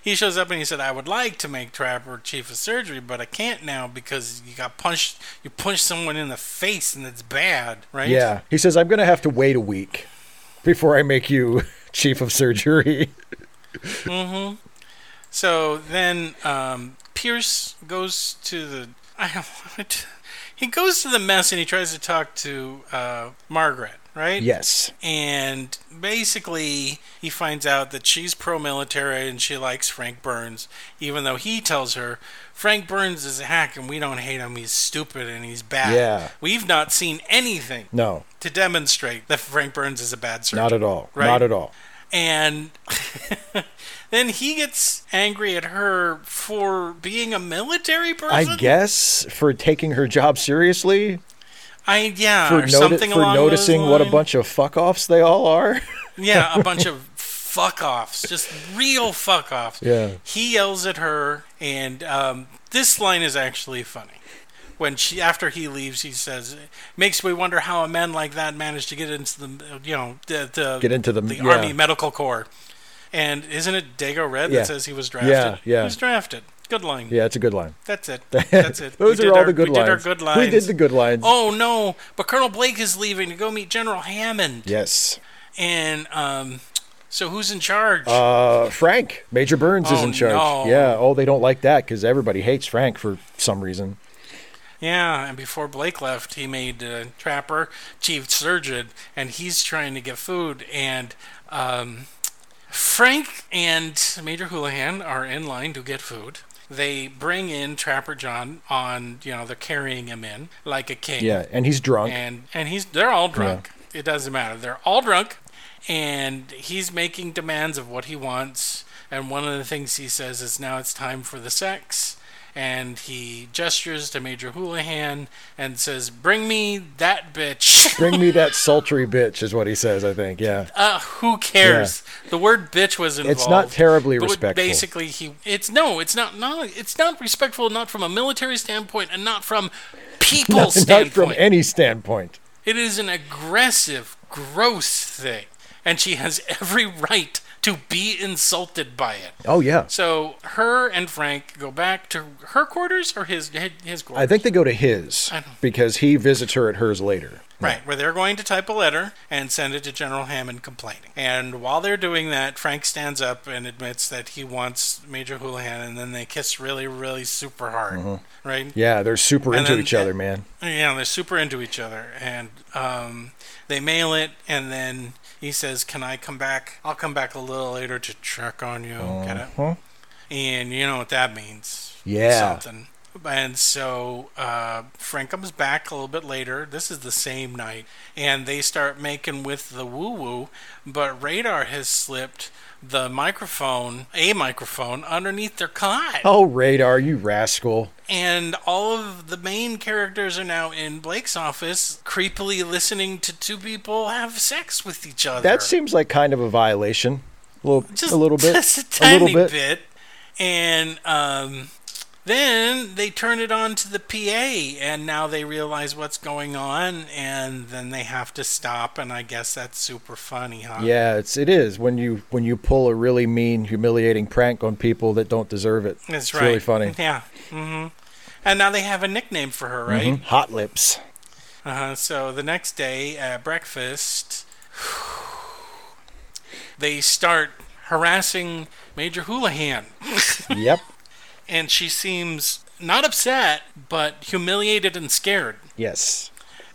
he shows up and he said, "I would like to make Trapper chief of surgery, but I can't now because you got punched. You punched someone in the face, and it's bad, right? Yeah. He says I'm going to have to wait a week before I make you chief of surgery. mm-hmm. So then um, Pierce goes to the. I don't want. He goes to the mess and he tries to talk to uh, Margaret, right? yes. And basically, he finds out that she's pro military and she likes Frank Burns, even though he tells her Frank Burns is a hack and we don't hate him. He's stupid and he's bad. Yeah. We've not seen anything No. to demonstrate that Frank Burns is a bad surgeon. Not at all. Right. Not at all. And then he gets angry at her for being a military person. I guess for taking her job seriously, I yeah, for, noti- for noticing what a bunch of fuck offs they all are. yeah, a bunch of fuck offs, just real fuck offs. Yeah. He yells at her, and um, this line is actually funny. When she, after he leaves, he says, "Makes me wonder how a man like that managed to get into the, you know, the, the Get into the- the yeah. Army Medical Corps." And isn't it Dago Red Yeah. that says he was drafted? Yeah, yeah. He was drafted. Good line. yeah, it's a good line. That's it. That's it. Those We are all our- the good we lines. Did our good lines. We did the good lines. Oh no! But Colonel Blake is leaving to go meet General Hammond. Yes. And um, so who's in charge? Uh, Frank, Major Burns is Oh, in charge. no. Yeah. Oh, they don't like that because everybody hates Frank for some reason. yeah, and before Blake left, he made uh, Trapper chief surgeon, and he's trying to get food. And um, Frank and Major Houlihan are in line to get food. They bring in Trapper John on, you know, they're carrying him in like a king. Yeah, and he's drunk. and and he's they're all drunk. It doesn't matter. They're all drunk, and he's making demands of what he wants. And one of the things he says is now it's time for the sex. And he gestures to Major Houlihan and says, "Bring me that bitch." Bring me that sultry bitch, is what he says. I think. Yeah. Uh, who cares? The word bitch was involved. It's not terribly But respectful. Basically, he it's no, it's not no, it's not respectful, not from a military standpoint, and not from people Not, not from any standpoint. It is an aggressive, gross thing, and she has every right to be insulted by it. Oh yeah. So her and Frank go back to her quarters or his his quarters. I think they go to his because he visits her at hers later. Right, where they're going to type a letter and send it to General Hammond complaining. And while they're doing that, Frank stands up and admits that he wants Major Houlihan, and then they kiss really, really super hard. Right? Yeah, they're super And into then- each other, man. Yeah, they're super into each other, and um, they mail it, and then he says, "Can I come back? I'll come back a little later to check on you." Get it? Uh-huh. And you know what that means? Yeah. something. And so uh, Frank comes back a little bit later. This is the same night, and they start making with the woo woo, but Radar has slipped the microphone, a microphone, underneath their cot Oh, radar, you rascal! and all of the main characters are now in Blake's office, creepily listening to two people have sex with each other. That seems like kind of a violation. A little, just a little bit, just a a little tiny bit. bit. And um, then they turn it on to the PA, and now they realize what's going on, and then they have to stop. And I guess that's super funny, huh? Yeah, it's it is when you when you pull a really mean, humiliating prank on people that don't deserve it. that's it's right. really funny. Yeah. Mm-hmm. And now they have a nickname for her, right? Mhm. Hot lips. Uh-huh. so the next day at breakfast, they start harassing Major Houlihan. yep. And she seems not upset, but humiliated and scared. Yes.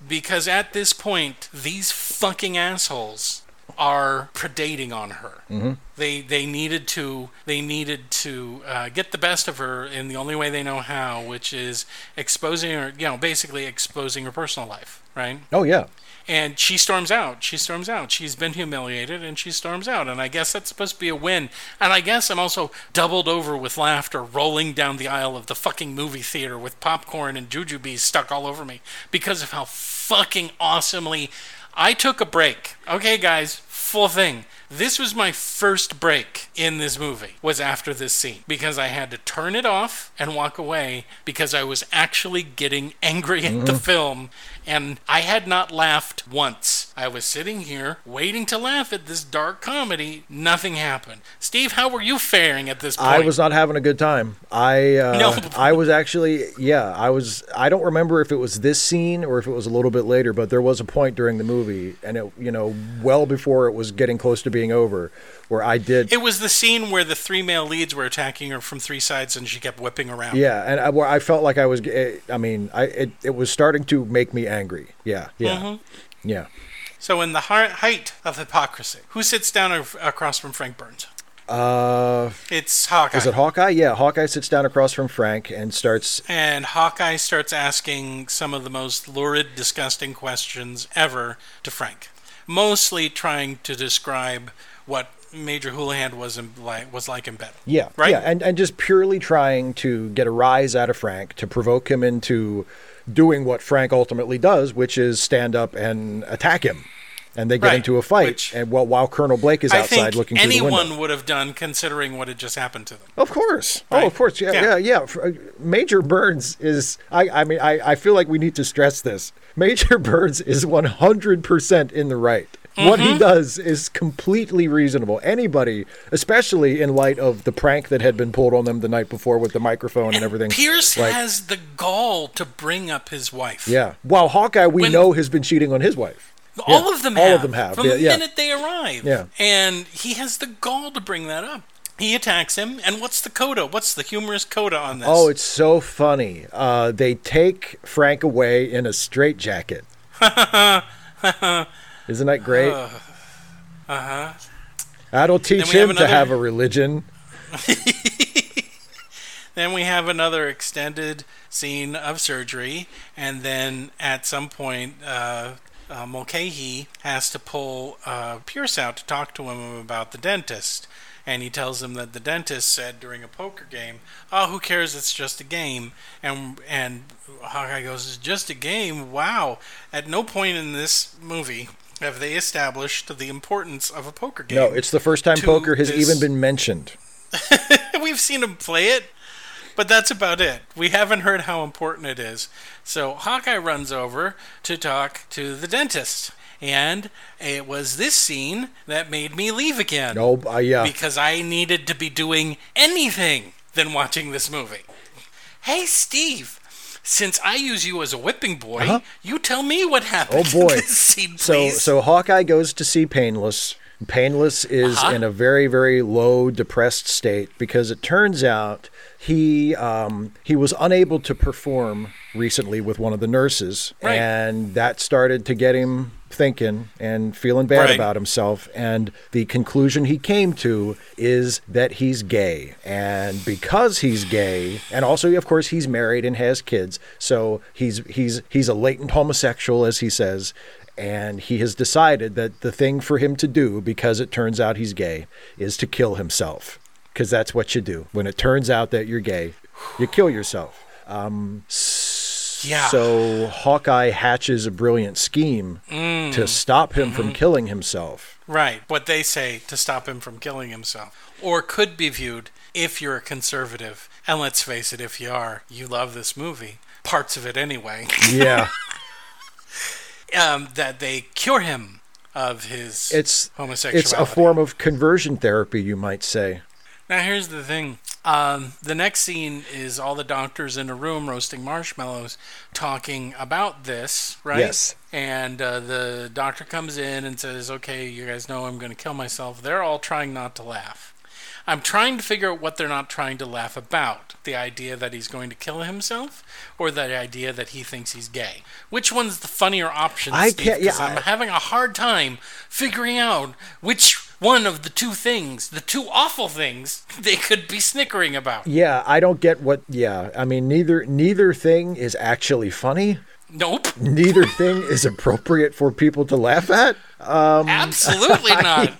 Because at this point, these fucking assholes are predating on her. Mm-hmm. They they needed to they needed to uh, get the best of her in the only way they know how, which is exposing her. You know, basically exposing her personal life, right? Oh yeah. And she storms out. She storms out. She's been humiliated and she storms out. And I guess that's supposed to be a win. And I guess I'm also doubled over with laughter rolling down the aisle of the fucking movie theater with popcorn and jujubes stuck all over me because of how fucking awesomely. I took a break. Okay, guys, full thing. This was my first break in this movie was after this scene because I had to turn it off and walk away because I was actually getting angry at the mm. film and I had not laughed once. I was sitting here waiting to laugh at this dark comedy. Nothing happened. Steve, how were you faring at this point? I was not having a good time. I uh, No. I was actually yeah, I was I don't remember if it was this scene or if it was a little bit later, but there was a point during the movie and it you know, well before it was getting close to being over where I did It was the scene where the three male leads were attacking her from three sides and she kept whipping around. yeah, and I, where I felt like I was eh, I mean, I it, it was starting to make me angry. Yeah. Yeah. Mm-hmm. Yeah. So, in the height of hypocrisy, who sits down a- across from Frank Burns? Uh It's Hawkeye. is it Hawkeye? Yeah, Hawkeye sits down across from Frank and starts and Hawkeye starts asking some of the most lurid, disgusting questions ever to Frank. Mostly trying to describe what Major Houlihan was in, like was like in bed. Yeah, Right? Yeah, and and just purely trying to get a rise out of Frank to provoke him into doing what Frank ultimately does, which is stand up and attack him, and they get Right, into a fight. which and while while Colonel Blake is I outside looking through the window. anyone would have done, considering what had just happened to them. Of course. Right? Oh, of course. Yeah, Yeah. yeah, yeah. Uh, Major Burns is. I. I mean, I. I feel like we need to stress this. Major Burns is one hundred percent in the right. What Mm-hmm. he does is completely reasonable. Anybody, especially in light of the prank that had been pulled on them the night before with the microphone and, everything. Pierce like- has the gall to bring up his wife. Yeah. While Hawkeye, we When- know, has been cheating on his wife. All Yeah, of them all have. of them have, From yeah, the yeah. minute they arrive. Yeah. And he has the gall to bring that up. He attacks him, and what's the coda? What's the humorous coda on this? Oh, it's so funny. Uh, they take Frank away in a straitjacket. Isn't that great? Uh huh. That'll teach Uh-huh. have him to have a religion. Then we have another extended scene of surgery, and then at some point, uh, uh, Mulcahy has to pull uh, Pierce out to talk to him about the dentist. And he tells him that the dentist said during a poker game, "Oh, who cares? It's just a game." And and Hawkeye goes, "It's just a game." Wow! At no point in this movie have they established the importance of a poker game. No, it's the first time poker has this- even been mentioned. We've seen him play it, but that's about it. We haven't heard how important it is. So Hawkeye runs over to talk to the dentist. And it was this scene that made me leave again. No, uh, yeah. Because I needed to be doing anything than watching this movie. Hey, Steve. Since I use you as a whipping boy, Uh-huh. you tell me what happened. Oh, boy. scene, So so Hawkeye goes to see Painless. Painless is Uh-huh. in a very very low depressed state because it turns out he um, he was unable to perform recently with one of the nurses Right. and that started to get him thinking and feeling bad Right. about himself and the conclusion he came to is that he's gay and because he's gay and also of course he's married and has kids so he's he's he's a latent homosexual as he says and he has decided that the thing for him to do because it turns out he's gay is to kill himself because that's what you do when it turns out that you're gay you kill yourself yeah. so hawkeye hatches a brilliant scheme Mm. to stop him Mm-hmm. from killing himself Right, what they say to stop him from killing himself. Or could be viewed if you're a conservative. And let's face it, if you are, you love this movie. Parts of it anyway. yeah um, that they cure him of his it's homosexuality. it's a form of conversion therapy you might say Now, here's the thing. Um, the next scene is all the doctors in a room roasting marshmallows, talking about this, right? Yes. And uh, the doctor comes in and says, "Okay, you guys know I'm going to kill myself." They're all trying not to laugh. I'm trying to figure out what they're not trying to laugh about. The idea that he's going to kill himself or the idea that he thinks he's gay. Which one's the funnier option, I Steve? can't- yeah, 'Cause I'm I- having a hard time figuring out which one of the two things, the two awful things, they could be snickering about. Yeah, I don't get what. Yeah, I mean, neither neither thing is actually funny. Nope. Neither thing is appropriate for people to laugh at. Um, Absolutely not.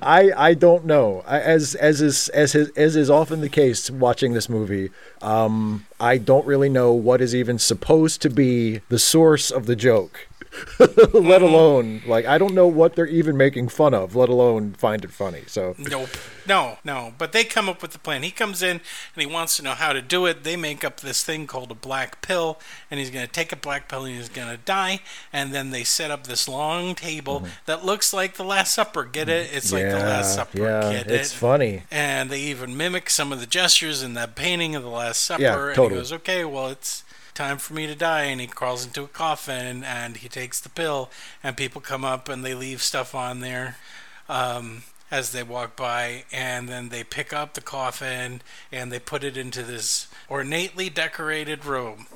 I I don't know. As as is as is, as is often the case watching this movie, um, I don't really know what is even supposed to be the source of the joke. let mm-hmm. alone like I don't know what they're even making fun of, let alone find it funny. So Nope. No, no. But they come up with the plan. He comes in and he wants to know how to do it. They make up this thing called a black pill, and he's going to take a black pill and he's going to die. And then they set up this long table mm-hmm. that looks like the Last Supper. Get it? It's like the Last Supper. yeah, Get it's it? funny. And they even mimic some of the gestures in that painting of the Last Supper. Yeah, And totally. he goes, okay, well, it's time for me to die. And he crawls into a coffin and he takes the pill. And people come up and they leave stuff on there um, as they walk by. And then they pick up the coffin and they put it into this ornately decorated room.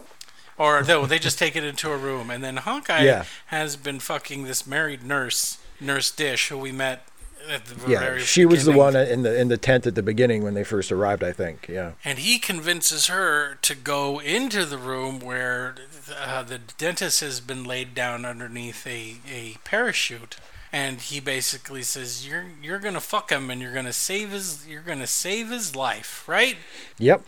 Or no, they just take it into a room. And then Hawkeye Yeah. has been fucking this married nurse, Nurse Dish, who we met. Yeah, she was the one in the in the tent at the beginning when they first arrived. I think. Yeah. and he convinces her to go into the room where uh, the dentist has been laid down underneath a, a parachute and he basically says you're you're gonna fuck him and you're gonna save his you're gonna save his life right Yep.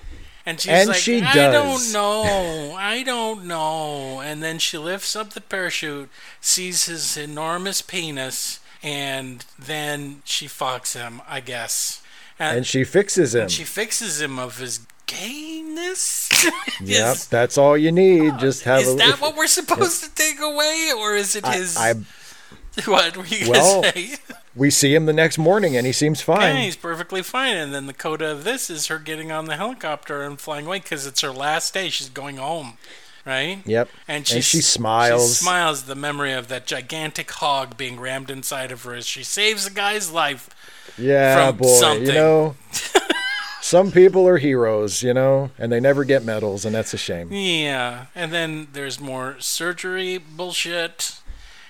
and she's And like she I does. don't know I don't know and then she lifts up the parachute sees his enormous penis and then she fucks him I guess And she fixes him. she fixes him of his gayness. Yep. That's all you need. Just have Is a. that if- what we're supposed to take away, or is it I- his? I- what were you Well, gonna say? we see him the next morning, and he seems fine. Yeah, he's perfectly fine. And then the coda of this is her getting on the helicopter and flying away because it's her last day. She's going home, right? Yep. And, she And she smiles. She smiles the memory of that gigantic hog being rammed inside of her as she saves a guy's life. Yeah, from boy. something. You know, some people are heroes, you know, and they never get medals, and that's a shame. Yeah, and then there's more surgery bullshit,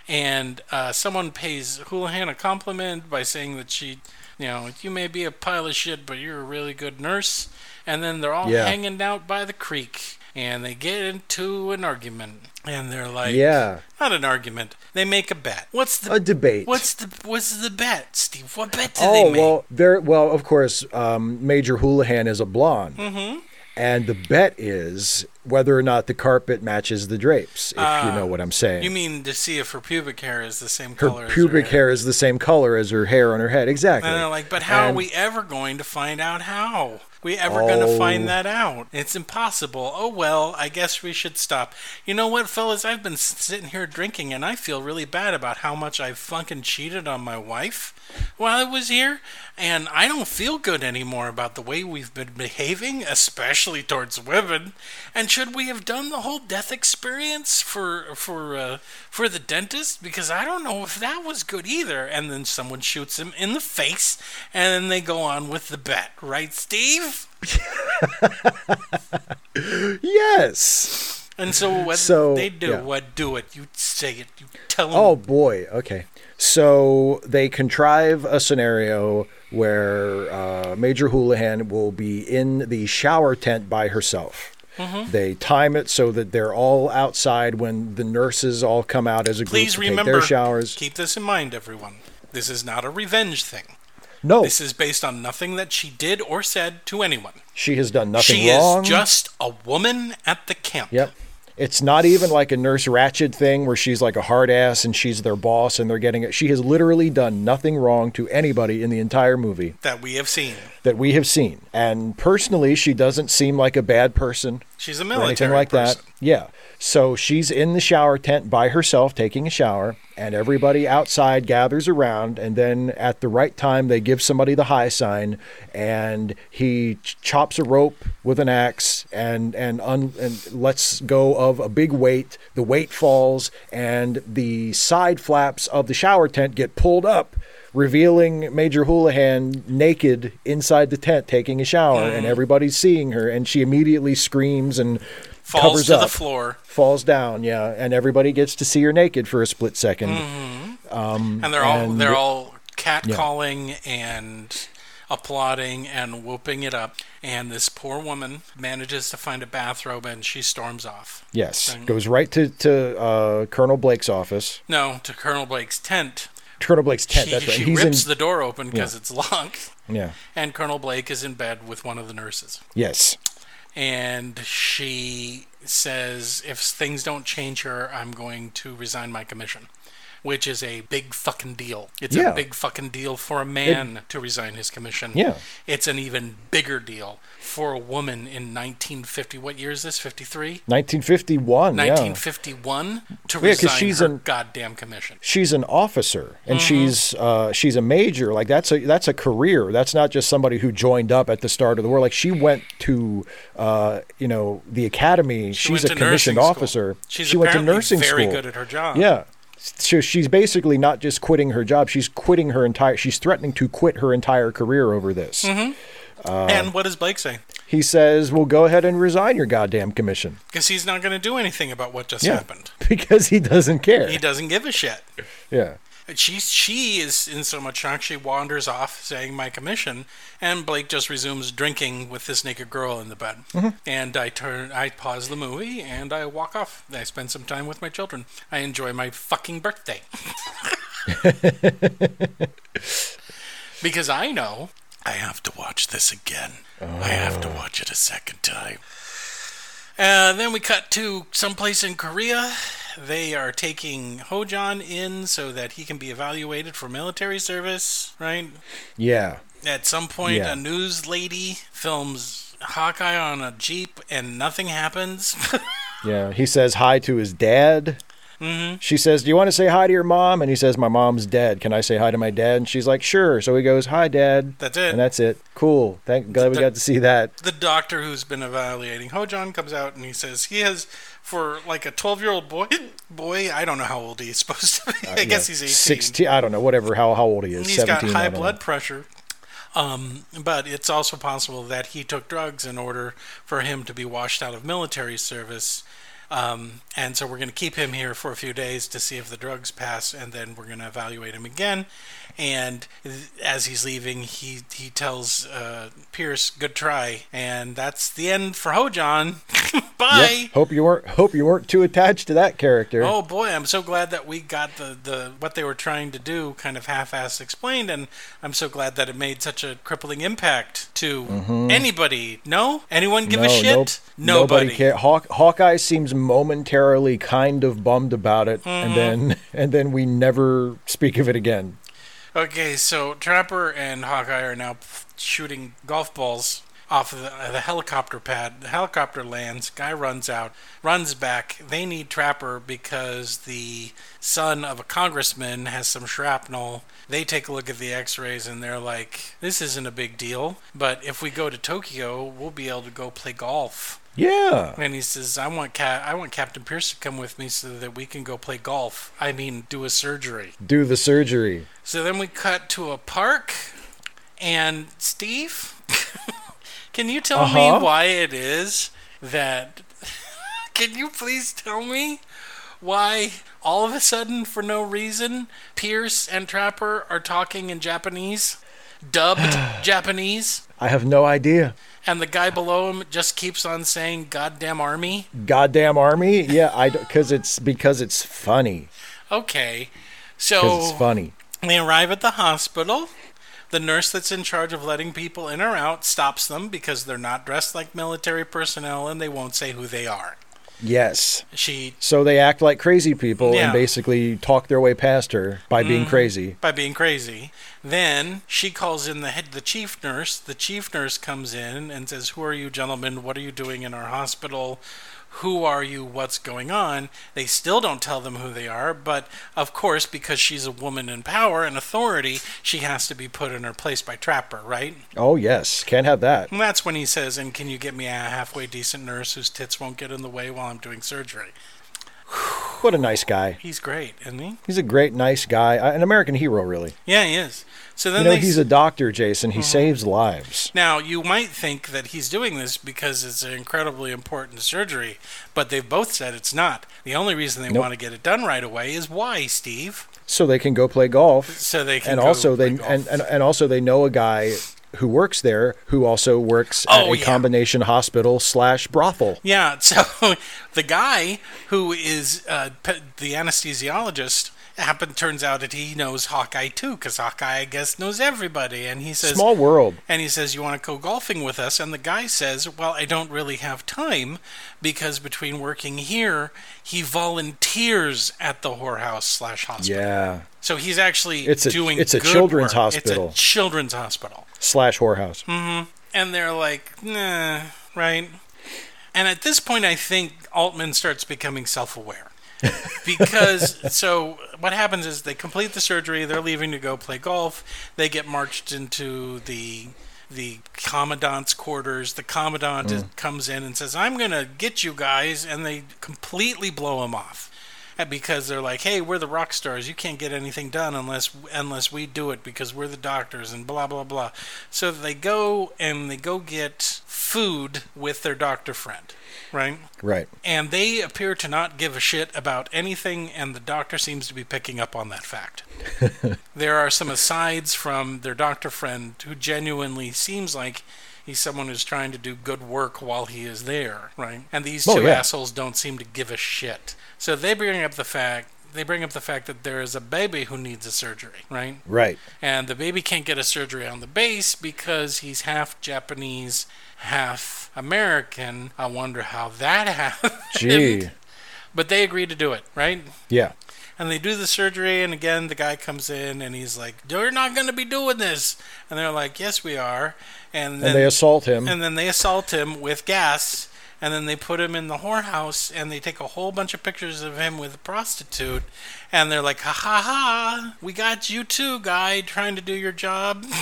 and uh, someone pays Houlihan a compliment by saying that she, you know, you may be a pile of shit, but you're a really good nurse. And then they're all Yeah. hanging out by the creek, and they get into an argument, and they're like, Yeah, not an argument. They make a bet. What's the a debate. What's the what's the bet, Steve? What bet did oh they make? well, there. Well, of course, um, Major Houlihan is a blonde, Mm-hmm. and the bet is whether or not the carpet matches the drapes. If you know what I'm saying. You mean to see if her pubic hair is the same her color? as pubic hair is the same color as her hair on her head. Exactly. And they're like, but how And- are we ever going to find out how? We ever going to Oh. find that out? It's impossible. Oh well, I guess we should stop. You know what, fellas? I've been sitting here drinking, and I feel really bad about how much I've fucking cheated on my wife while I was here, and I don't feel good anymore about the way we've been behaving, especially towards women. And should we have done the whole death experience for for uh, for the dentist? Because I don't know if that was good either. And then someone shoots him in the face, and then they go on with the bet, right, Steve? yes. And so what So, they do, yeah. what do it? You say it. You tell them. Oh boy. Okay. So they contrive a scenario where uh, Major Houlihan will be in the shower tent by herself. Mm-hmm. They time it so that they're all outside when the nurses all come out as a group to remember, take their showers. keep this in mind, everyone. This is not a revenge thing. No, This is based on nothing that she did or said to anyone. she has done nothing she wrong. She is just a woman at the camp. Yep. It's not even like a Nurse Ratched thing where she's like a hard ass and she's their boss and they're getting it. She has literally done nothing wrong to anybody in the entire movie That we have seen. that we have seen. And personally, she doesn't seem like a bad person She's a or military anything like person. that. Yeah. So she's in the shower tent by herself taking a shower, and everybody outside gathers around. And then at the right time, they give somebody the high sign, and he ch- chops a rope with an axe and and un, and lets go of a big weight. The weight falls, and the side flaps of the shower tent get pulled up. revealing Major Houlihan naked inside the tent taking a shower, and mm. everybody's seeing her, and she immediately screams and Falls covers to up, the floor, falls down. Yeah, and everybody gets to see her naked for a split 2nd and they're all and- they're all catcalling and applauding and whooping it up. And this poor woman manages to find a bathrobe and she storms off. Yes, goes right to to uh, Colonel Blake's office. No, to Colonel Blake's tent. Colonel Blake's tent. She, that's right. she He's rips in. the door open because it's locked. yeah. And Colonel Blake is in bed with one of the nurses. Yes. And she says if things don't change here i'm going to resign my commission which is a big fucking deal it's Yeah. a big fucking deal for a man to resign his commission Yeah. it's an even bigger deal for a woman in 1950 what year is this? 53 1951. Yeah. 1951 to Yeah, resign she's her an- goddamn commission. She's an officer and Mm-hmm. she's uh, she's a major. Like that's a that's a career. That's not just somebody who joined up at the start of the war. Like she went to uh, you know the academy. She she's a commissioned officer. she's she went to nursing very school. Very good at her job. Yeah. So she's basically not just quitting her job. She's quitting her entire she's threatening to quit her entire career over this. Mm-hmm. Uh, and what does blake say? he says well go ahead and resign your goddamn commission. Because he's not going to do anything about what just Yeah. happened. Because he doesn't care. He doesn't give a shit. Yeah. She she is in so much shock she wanders off, saying my commission, and Blake just resumes drinking with this naked girl in the bed. And I turn, I pause the movie, and I walk off. I spend some time with my children. I enjoy my fucking birthday. Because I know I have to watch this again. I have to watch it a second time. Uh, then we cut to someplace in Korea. They are taking Ho-Jon in so that he can be evaluated for military service, right? yeah At some point, Yeah. a news lady films Hawkeye on a Jeep and nothing happens. Yeah, he says hi to his dad. Mm-hmm. She says, "Do you want to say hi to your mom?" And he says, "My mom's dead. Can I say hi to my dad?" And she's like, "Sure." So he goes, "Hi, dad." That's it. And that's it. Cool. Thank God we got to see that. the doctor who's been evaluating Ho-Jon comes out and he says he has, for like a 12 year old boy, boy, I don't know how old he's supposed to be. I guess Uh, Yeah, he's 18. Sixteen. I don't know. Whatever. How how old he is. He's 17, got high blood know. pressure. Um, but it's also possible that he took drugs in order for him to be washed out of military service. Um, and so we're going to keep him here for a few days to see if the drugs pass, and then we're going to evaluate him again. And th- as he's leaving, he he tells uh, Pierce, "Good try," and that's the end for Ho-Jon. Bye. Yeah. Hope you weren't hope you weren't too attached to that character. Oh boy, I'm so glad that we got the, the what they were trying to do kind of half-ass explained, and I'm so glad that it made such a crippling impact to anybody. No, anyone give a Mm-hmm. No, shit? nope, Nobody. Nobody care. Hawk, Hawkeye seems momentarily kind of bummed about it, Mm-hmm. and then and then we never speak of it again. Okay, so Trapper and Hawkeye are now shooting golf balls off of the, uh, the helicopter pad. The helicopter lands. Guy runs out, runs back. They need Trapper because the son of a congressman has some shrapnel. They take a look at the X-rays and they're like, "This isn't a big deal, but if we go to Tokyo, we'll be able to go play golf." Yeah. And he says, "I want I want Captain Pierce to come with me so that we can go play golf. I mean, do a surgery." Do the surgery. So then we cut to a park, and Steve, can you tell Uh-huh. me why it is that? can you please tell me why all of a sudden, for no reason, Pierce and Trapper are talking in Japanese, dubbed Japanese, I have no idea. And the guy below him just keeps on saying "goddamn army"? Goddamn army. Yeah, I because it's because it's funny. Okay, so it's funny. They arrive at the hospital. The nurse that's in charge of letting people in or out stops them because they're not dressed like military personnel and they won't say who they are. Yes. She, So they act like crazy people Yeah. and basically talk their way past her by being mm-hmm. crazy. by being crazy, then she calls in the head, the chief nurse. The chief nurse comes in and says, "Who are you, gentlemen? What are you doing in our hospital? Who are you? What's going on?" They still don't tell them who they are, but of course, because she's a woman in power and authority, she has to be put in her place by Trapper, right? Oh yes, can't have that. And that's when he says, "And can you get me a halfway decent nurse whose tits won't get in the way while I'm doing surgery?" What a nice guy. He's great, isn't he? He's a great, nice guy. An American hero, really. Yeah, he is. So then You know, he's a doctor, Jason. He mm-hmm. saves lives. Now, you might think that he's doing this because it's an incredibly important surgery, but they've both said it's not. The only reason they Nope. want to get it done right away is why, Steve? So they can go play golf. So they can and go also play they golf. and, and, and also they know a guy who works there who also works at Oh, a yeah. combination hospital slash brothel. Yeah, so the guy who is uh, the anesthesiologist happen turns out that he knows Hawkeye too, because Hawkeye, I guess, knows everybody, and he says, Small world. And he says, You want to go golfing with us? And the guy says, Well, I don't really have time because between working here, he volunteers at the whorehouse slash hospital. Yeah. So he's actually It's a- doing it's a children's work. hospital. It's a children's hospital. Slash whorehouse. Mm-hmm. And they're like, Nah, right? And at this point, I think Altman starts becoming self aware. because so what happens is they complete the surgery they're leaving to go play golf they get marched into the the commandant's quarters the commandant is- comes in and says i'm gonna get you guys and they completely blow him off because they're like hey we're the rock stars you can't get anything done unless unless we do it because we're the doctors and blah blah blah so they go and they go get food with their doctor friend right Right. and they appear to not give a shit about anything, and the doctor seems to be picking up on that fact. there are some asides from their doctor friend who genuinely seems like he's someone who's trying to do good work while he is there, right? And these Oh, two yeah. assholes don't seem to give a shit. So they bring up the fact. They bring up the fact that there is a baby who needs a surgery, right? Right. And the baby can't get a surgery on the base because he's half Japanese, half American. I wonder how that happened. Gee. But they agreed to do it, right? Yeah. And they do the surgery, and again, the guy comes in and he's like, You're not going to be doing this. And they're like, Yes, we are. And then, And they assault him. and then they assault him with gas, and then they put him in the whorehouse, and they take a whole bunch of pictures of him with a prostitute, and they're like, Ha ha ha, we got you too, guy, trying to do your job.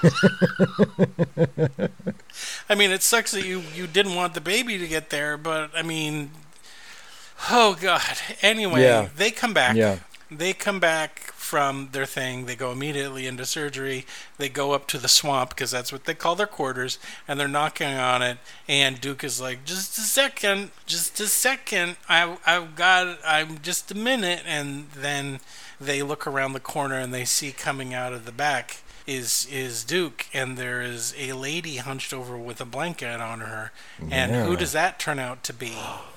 I mean, it sucks that you, you didn't want the baby to get there, but I mean, oh god. Anyway, Yeah. they come back. Yeah. They come back from their thing. They go immediately into surgery. They go up to the swamp because that's what they call their quarters, and they're knocking on it. And Duke is like, "Just a second, just a second. I I've got. I'm just a minute." And then they look around the corner and they see coming out of the back is is Duke, and there is a lady hunched over with a blanket on her. And who does that turn out to be?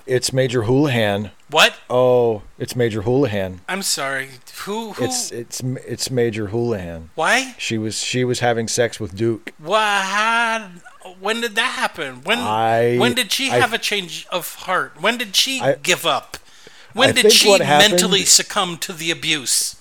It's Major Houlihan. What? Oh, it's Major Houlihan. I'm sorry. Who? Who? It's it's it's Major Houlihan. why? She was she was having sex with Duke. What? When did that happen? When? I- when did she I- have a change of heart? When did she I- give up? When did she happened- mentally succumb to the abuse?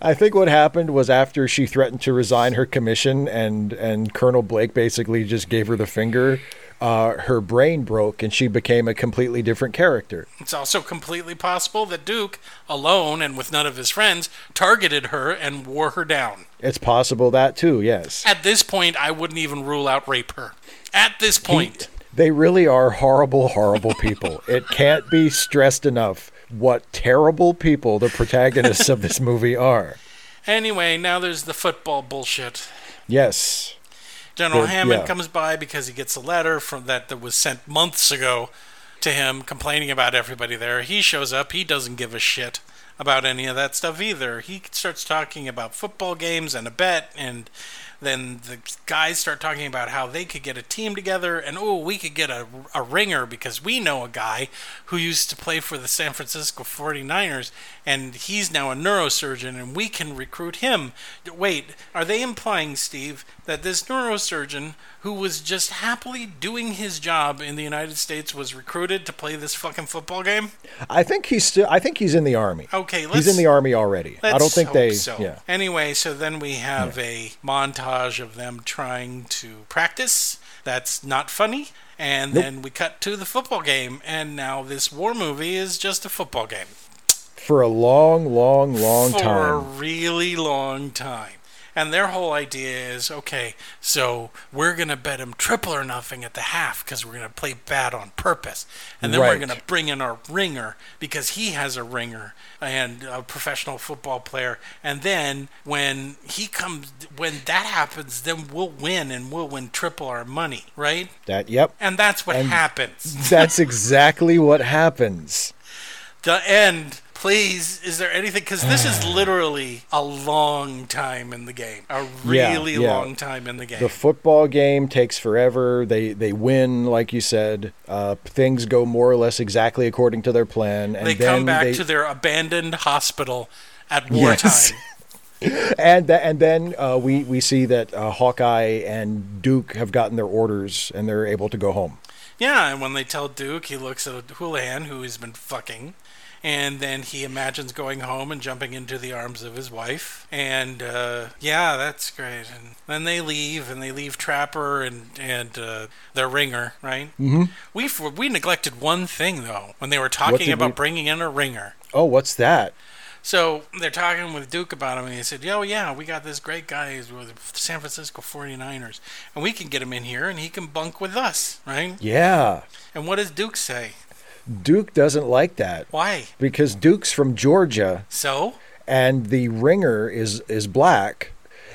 I think what happened was after she threatened to resign her commission and and Colonel Blake basically just gave her the finger. Uh, her brain broke and she became a completely different character. It's also completely possible that Duke, alone and with none of his friends, targeted her and wore her down. It's possible that too. Yes. At this point, I wouldn't even rule out rape her. At this point. They really are horrible, horrible people. it can't be stressed enough what terrible people the protagonists of this movie are. Anyway, now there's the football bullshit. Yes. General The- Hammond yeah. comes by because he gets a letter from that that was sent months ago to him complaining about everybody there. He shows up, he doesn't give a shit about any of that stuff either. He starts talking about football games and a bet and then the guys start talking about how they could get a team together and oh we could get a, a ringer because we know a guy who used to play for the San Francisco 49ers and he's now a neurosurgeon and we can recruit him. Wait, are they implying Steve that this neurosurgeon who was just happily doing his job in the United States was recruited to play this fucking football game? I think he's still I think he's in the army. Okay, let's He's in the army already. I don't think they So. yeah. Anyway, so then we have a montage of them trying to practice. That's not funny. And then we cut to the football game, and now this war movie is just a football game For a long, long, long time. for a really long time. And their whole idea is okay, so we're going to bet him triple or nothing at the half because we're going to play bad on purpose. And then we're going to bring in our ringer because he has a ringer and a professional football player. And then when he comes, when that happens, then we'll win and we'll win triple our money, right? That yep. And that's what And- happens. That's exactly what happens. The end. Please, is there anything? Because this is literally a long time in the game. A really yeah. long time in the game. The football game takes forever. They they win, like you said. Uh, things go more or less exactly according to their plan, and they come back they, to their abandoned hospital at wartime. Yes. and th- and then uh, we we see that uh, Hawkeye and Duke have gotten their orders, and they're able to go home. yeah, and when they tell Duke, he looks at Houlihan, who he's been fucking, and then he imagines going home and jumping into the arms of his wife. And uh, yeah, that's great. And then they leave, and they leave Trapper and and uh, their ringer, right? Mm-hmm. We we neglected one thing though when they were talking about we- bringing in a ringer. Oh, what's that? So they're talking with Duke about him, and he said, "Yo, yeah, we got this great guy who's with the San Francisco 49ers, and we can get him in here, and he can bunk with us, right?" Yeah, And what does Duke say? Duke doesn't like that. Why? because Duke's from Georgia, So? And the ringer is is black,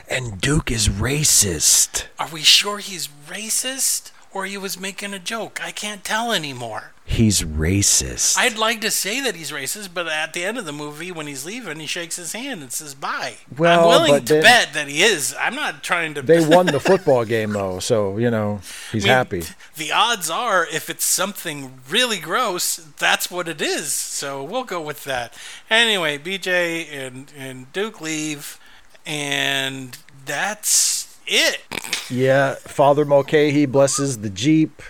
and Duke is racist. are we sure he's racist, or he was making a joke? I can't tell anymore. He's racist. I'd like to say that he's racist, but at the end of the movie, when he's leaving, he shakes his hand and says bye. Well, I'm willing to then- bet that he is. I'm not trying to. they won the football game though, so you know he's I mean, happy. The odds are, if it's something really gross, that's what it is. So we'll go with that. Anyway, BJ and, and Duke leave, and that's it. Yeah, Father Mulcahy blesses the Jeep.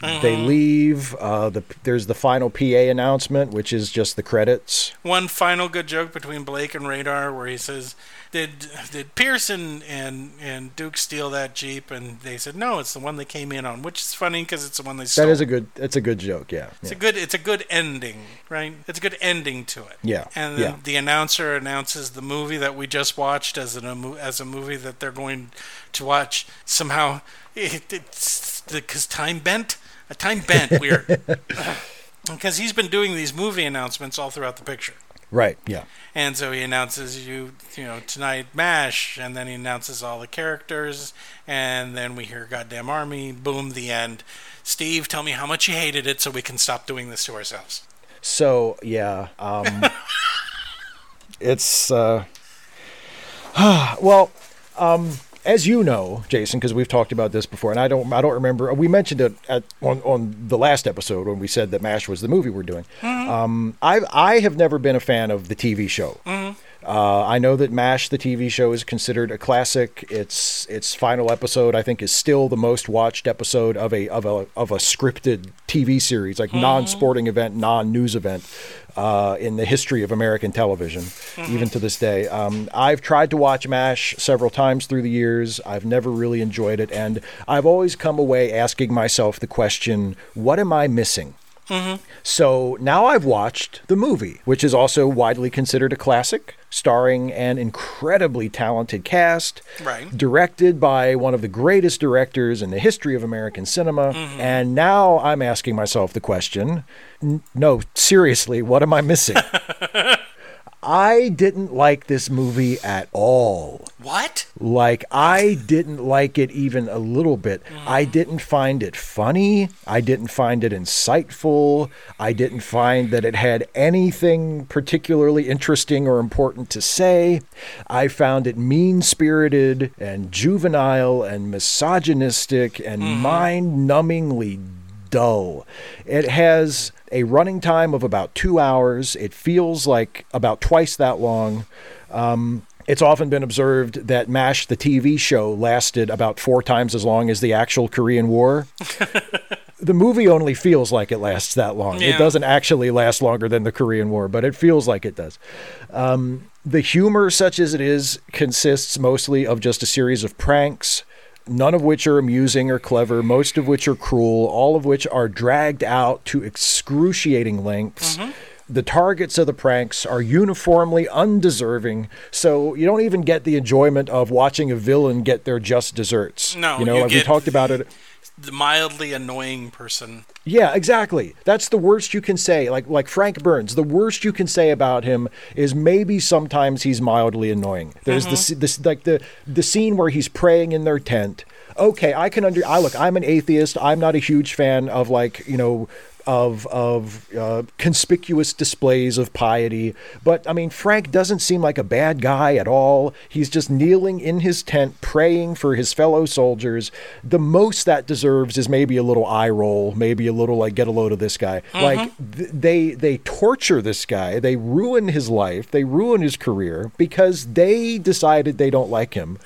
They Mm-hmm. leave. Uh, the there's the final PA announcement, which is just the credits. One final good joke between Blake and Radar, where he says, "Did did Pearson and and Duke steal that Jeep?" And they said, "No, it's the one they came in on," which is funny because it's the one they stole. That is a good. It's a good joke. Yeah. It's yeah. a good. It's a good ending, right? It's a good ending to it. Yeah, And then yeah. the announcer announces the movie that we just watched as an, a as a movie that they're going to watch somehow. It, it's because time bent. A time bent. Weird. Because he's been doing these movie announcements all throughout the picture. Right. Yeah. And so he announces you, you know, tonight MASH, and then he announces all the characters, and then we hear Goddamn Army, boom, the end. Steve, tell me how much you hated it so we can stop doing this to ourselves. So yeah. Um, it's uh, well. Um, as you know, Jason, because we've talked about this before, and I don't, I don't remember. We mentioned it at on, on the last episode when we said that Mash was the movie we're doing. Um, I I have never been a fan of the TV show. Uh, I know that MASH, the TV show, is considered a classic. Its its final episode, I think, is still the most watched episode of a of a of a scripted TV series, like non-sporting event, non-news event, uh, in the history of American television, even to this day. Um, I've tried to watch MASH several times through the years. I've never really enjoyed it, and I've always come away asking myself the question: What am I missing? Mm-hmm. So now I've watched the movie, which is also widely considered a classic, starring an incredibly talented cast, Right. directed by one of the greatest directors in the history of American cinema. Mm-hmm. And now I'm asking myself the question n- no, seriously, what am I missing? I didn't like this movie at all. What? Like, I didn't like it even a little bit. I mm. didn't find it funny. I didn't find it insightful. I didn't find that it had anything particularly interesting or important to say. I found it mean spirited and juvenile and misogynistic and mm-hmm. mind numbingly dull. It has a running time of about two hours. It feels like about twice that long. Um, it's often been observed that MASH, the TV show, lasted about four times as long as the actual Korean War. the movie only feels like it lasts that long. Yeah. It doesn't actually last longer than the Korean War, but it feels like it does. Um, the humor, such as it is, consists mostly of just a series of pranks, none of which are amusing or clever, most of which are cruel, all of which are dragged out to excruciating lengths. Mm-hmm. the targets of the pranks are uniformly undeserving, so you don't even get the enjoyment of watching a villain get their just desserts. No, you know, you like we talked about it. The mildly annoying person. Yeah, exactly. That's the worst you can say. Like like Frank Burns, the worst you can say about him is maybe sometimes he's mildly annoying. There's this mm-hmm. this like the the scene where he's praying in their tent. Okay, I can under. I look. I'm an atheist. I'm not a huge fan of like you know of of uh, conspicuous displays of piety. But I mean, Frank doesn't seem like a bad guy at all. He's just kneeling in his tent, praying for his fellow soldiers. The most that deserves is maybe a little eye roll, maybe a little like get a load of this guy. Like th- they they torture this guy. They ruin his life. They ruin his career because they decided they don't like him.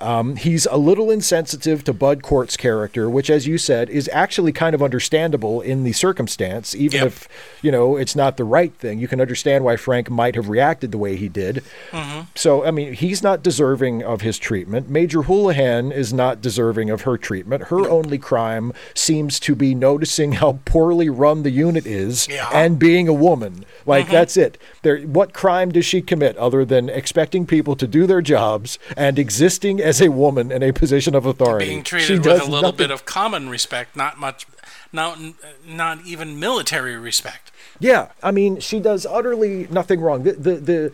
Um, he's a little insensitive to Bud Cort's character, which, as you said, is actually kind of understandable in the circumstance. Even Yep. if you know it's not the right thing, you can understand why Frank might have reacted the way he did. Mm-hmm. So, I mean, he's not deserving of his treatment. Major Houlihan is not deserving of her treatment. Her only crime seems to be noticing how poorly run the unit is Yeah. and being a woman. Like mm-hmm. that's it. There, what crime does she commit other than expecting people to do their jobs and existing as a woman in a position of authority? Being She treated with a little nothing- bit of common respect, not much, not not even military respect. Yeah, I mean, she does utterly nothing wrong. The, the the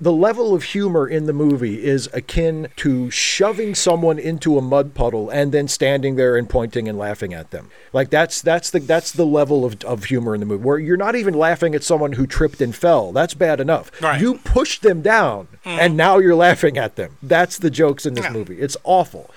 the level of humor in the movie is akin to shoving someone into a mud puddle and then standing there and pointing and laughing at them. Like that's that's the that's the level of, of humor in the movie where you're not even laughing at someone who tripped and fell. That's bad enough. Right. You push them down mm. and now you're laughing at them. That's the jokes in this Yeah. movie. It's awful.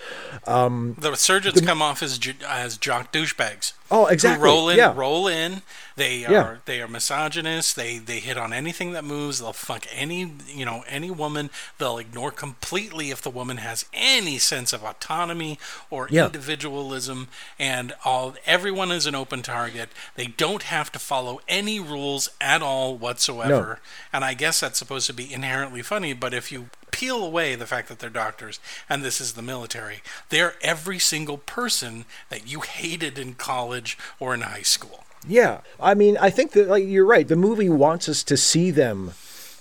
Um, the surgeons come off as as jock douchebags. Oh, who exactly. roll in, Yeah. roll in. They are Yeah. they are misogynist. They they hit on anything that moves. They'll fuck any you know any woman. They'll ignore completely if the woman has any sense of autonomy or Yeah. individualism. And all everyone is an open target. They don't have to follow any rules at all whatsoever. And I guess that's supposed to be inherently funny. But if you peel away the fact that they're doctors and this is the military, they're every single person that you hated in college or in high school. Yeah, I mean, I think that like you're right. The movie wants us to see them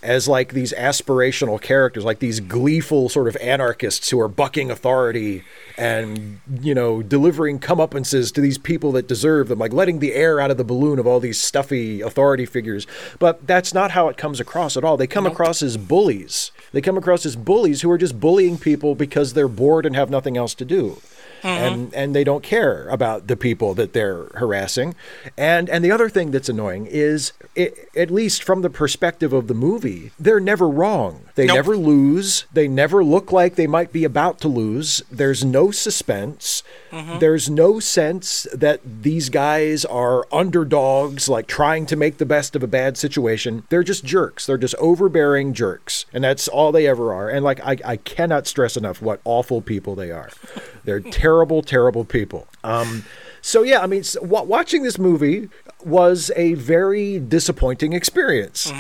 as like these aspirational characters, like these gleeful sort of anarchists who are bucking authority and you know delivering comeuppances to these people that deserve them, like letting the air out of the balloon of all these stuffy authority figures. But that's not how it comes across at all. They come across as bullies. They come across as bullies who are just bullying people because they're bored and have nothing else to do Uh-huh. and and they don't care about the people that they're harassing. And and the other thing that's annoying is, it, at least from the perspective of the movie, they're never wrong. They Nope. never lose. They never look like they might be about to lose. There's no suspense. There's no sense that these guys are underdogs, like trying to make the best of a bad situation. They're just jerks. They're just overbearing jerks, and that's all they ever are. And like I, I cannot stress enough what awful people they are. They're terrible, terrible people. Um, so yeah, I mean, watching this movie was a very disappointing experience.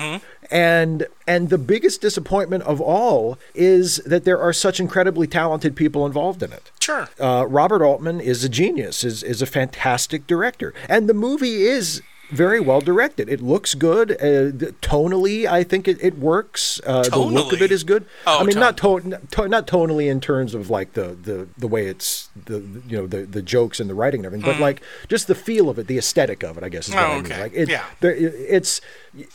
And and the biggest disappointment of all is that there are such incredibly talented people involved in it. Sure. Uh, Robert Altman is a genius, is is a fantastic director, and the movie is very well directed. It looks good. Uh, tonally, I think it, it works. Uh, the look of it is good. Oh, I mean, tone. not to- to- not tonally in terms of like the, the, the way it's the you know the, the jokes and the writing and everything, but like just the feel of it, the aesthetic of it. I guess is what Hmm. Oh, I mean. okay. Like it, Yeah. there, it's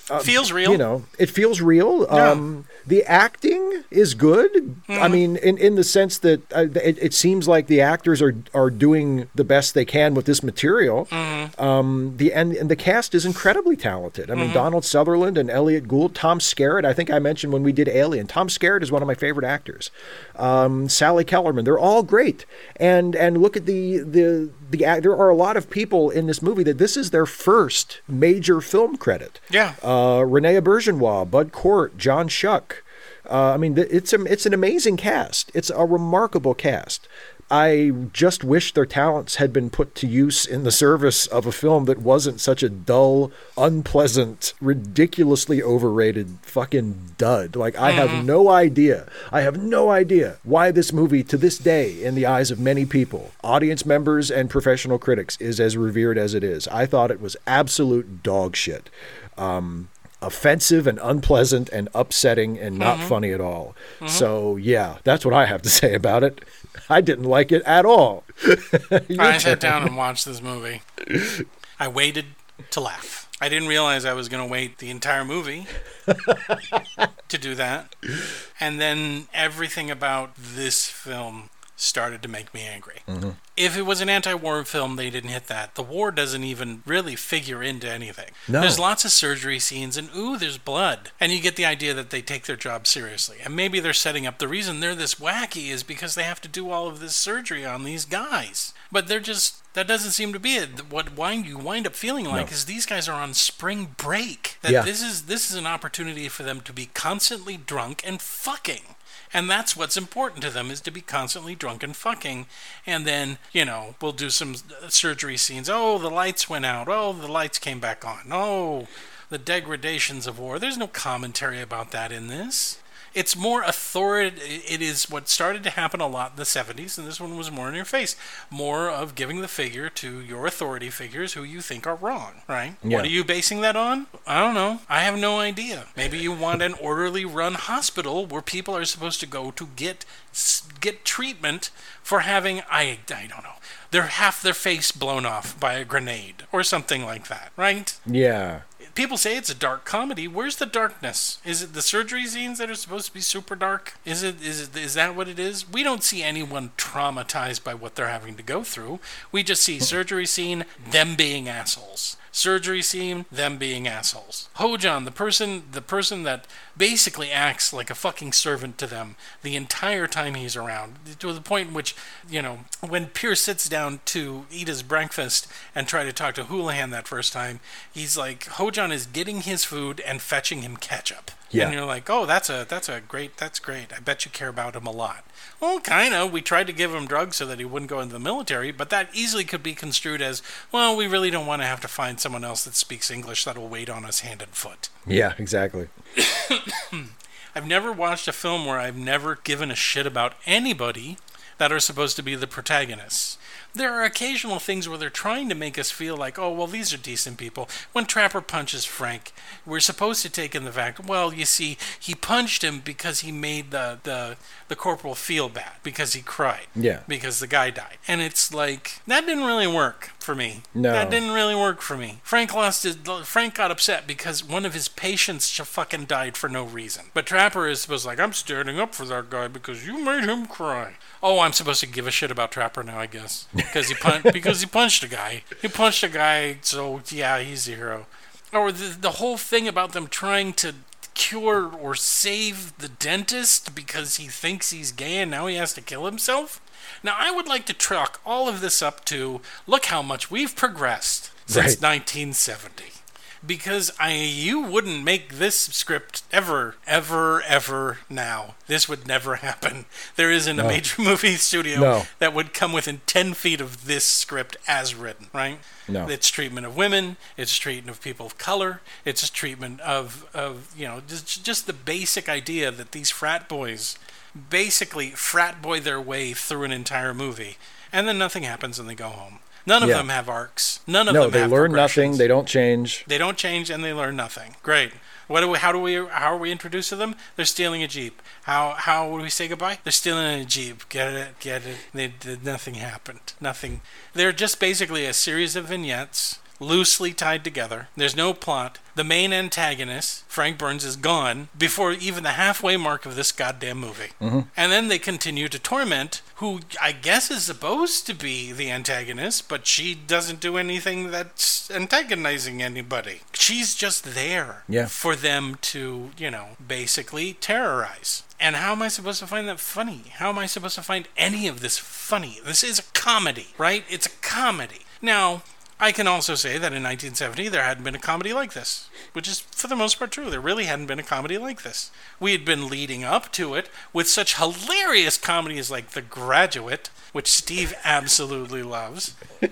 uh, Feels real. You know, it feels real. Yeah. Um, the acting is good. I Mm-hmm. mean, in, in the sense that uh, it, it seems like the actors are are doing the best they can with this material. Mm-hmm. Um, the and, and the cast is incredibly talented. I mean, Donald Sutherland and Elliott Gould, Tom Skerritt. I think I mentioned when we did Alien. Tom Skerritt is one of my favorite actors. Um, Sally Kellerman. They're all great. And and look at the the the act- there are a lot of people in this movie that this is their first major film credit Yeah. uh, René Auberjonois, Bud Cort, John Schuck. Uh, I mean, it's a, it's an amazing cast. It's a remarkable cast. I just wish their talents had been put to use in the service of a film that wasn't such a dull, unpleasant, ridiculously overrated fucking dud. Like, I have no idea. I have no idea why this movie, to this day, in the eyes of many people, audience members and professional critics, is as revered as it is. I thought it was absolute dog shit. Um, offensive and unpleasant and upsetting and not Mm-hmm. funny at all. So yeah, that's what I have to say about it. I didn't like it at all. I sat down and watched this movie. I waited to laugh. I didn't realize I was going to wait the entire movie to do that. And then everything about this film started to make me angry. Mm-hmm. If it was an anti war film, they didn't hit that. The war doesn't even really figure into anything. No. There's lots of surgery scenes, and ooh, there's blood. And you get the idea that they take their job seriously. And maybe they're setting up the reason they're this wacky is because they have to do all of this surgery on these guys. But they're just. That doesn't seem to be it. What wind you wind up feeling like is these guys are on spring break. That Yeah. this is this is an opportunity for them to be constantly drunk and fucking. And that's what's important to them is to be constantly drunk and fucking. And then, you know, we'll do some uh, surgery scenes. Oh, the lights went out. Oh, the lights came back on. Oh, the degradations of war. There's no commentary about that in this. It's more authority. It is what started to happen a lot in the 70s, and this one was more in your face. More of giving the figure to your authority figures who you think are wrong, right? Yeah. What are you basing that on? I don't know. I have no idea. Maybe you want an orderly run hospital where people are supposed to go to get get treatment for having I I don't know. They're half their face blown off by a grenade or something like that, right? Yeah. People say it's a dark comedy. Where's the darkness? Is it the surgery scenes that are supposed to be super dark? Is it is it is that what it is? We don't see anyone traumatized by what they're having to go through. We just see surgery scene, them being assholes. Surgery scene, them being assholes. Ho-Jon, the person the person that basically acts like a fucking servant to them the entire time he's around. To the point in which, you know, when Pierce sits down to eat his breakfast and try to talk to Houlihan that first time, he's like Ho-Jon is getting his food and fetching him ketchup. Yeah. And you're like, oh, that's a that's a great that's great. I bet you care about him a lot. Well, kind of. We tried to give him drugs so that he wouldn't go into the military, but that easily could be construed as, well, we really don't want to have to find someone else that speaks English that'll wait on us hand and foot. Yeah, exactly. I've never watched a film where I've never given a shit about anybody that are supposed to be the protagonists. There are occasional things where they're trying to make us feel like, oh, well, these are decent people. When Trapper punches Frank, we're supposed to take in the fact, well, you see, he punched him because he made the, the, the corporal feel bad, because he cried. Yeah. Because the guy died. And it's like, that didn't really work for me. No. That didn't really work for me. Frank lost his, Frank got upset because one of his patients fucking died for no reason. But Trapper is was like, I'm standing up for that guy because you made him cry. Oh, I'm supposed to give a shit about Trapper now, I guess, because he pun- because he punched a guy. He punched a guy, so yeah, he's a hero. Or the the whole thing about them trying to cure or save the dentist because he thinks he's gay and now he has to kill himself. Now, I would like to chalk all of this up to look how much we've progressed since Right. 1970. Because I, you wouldn't make this script ever, ever, ever now. This would never happen. There isn't a major movie studio No. that would come within 10 feet of this script as written, right? No. It's treatment of women, it's treatment of people of color, it's a treatment of, of you know, just, just the basic idea that these frat boys basically frat boy their way through an entire movie, and then nothing happens and they go home. None of Yeah. them have arcs. None of No, them No, they learn nothing. They don't change. They don't change and they learn nothing. Great. What do we, how do we how are we introduced to them? They're stealing a jeep. How how would we say goodbye? They're stealing a jeep. Get it? Get it? They did nothing happened. Nothing. They're just basically a series of vignettes loosely tied together. There's no plot. The main antagonist, Frank Burns, is gone before even the halfway mark of this goddamn movie. Mm-hmm. And then they continue to torment who I guess is supposed to be the antagonist, but she doesn't do anything that's antagonizing anybody. She's just there Yeah. for them to, you know, basically terrorize. And how am I supposed to find that funny? How am I supposed to find any of this funny? This is a comedy, right? It's a comedy. Now, I can also say that in 1970 there hadn't been a comedy like this, which is for the most part true. There really hadn't been a comedy like this. We had been leading up to it with such hilarious comedies like The Graduate, which Steve absolutely loves.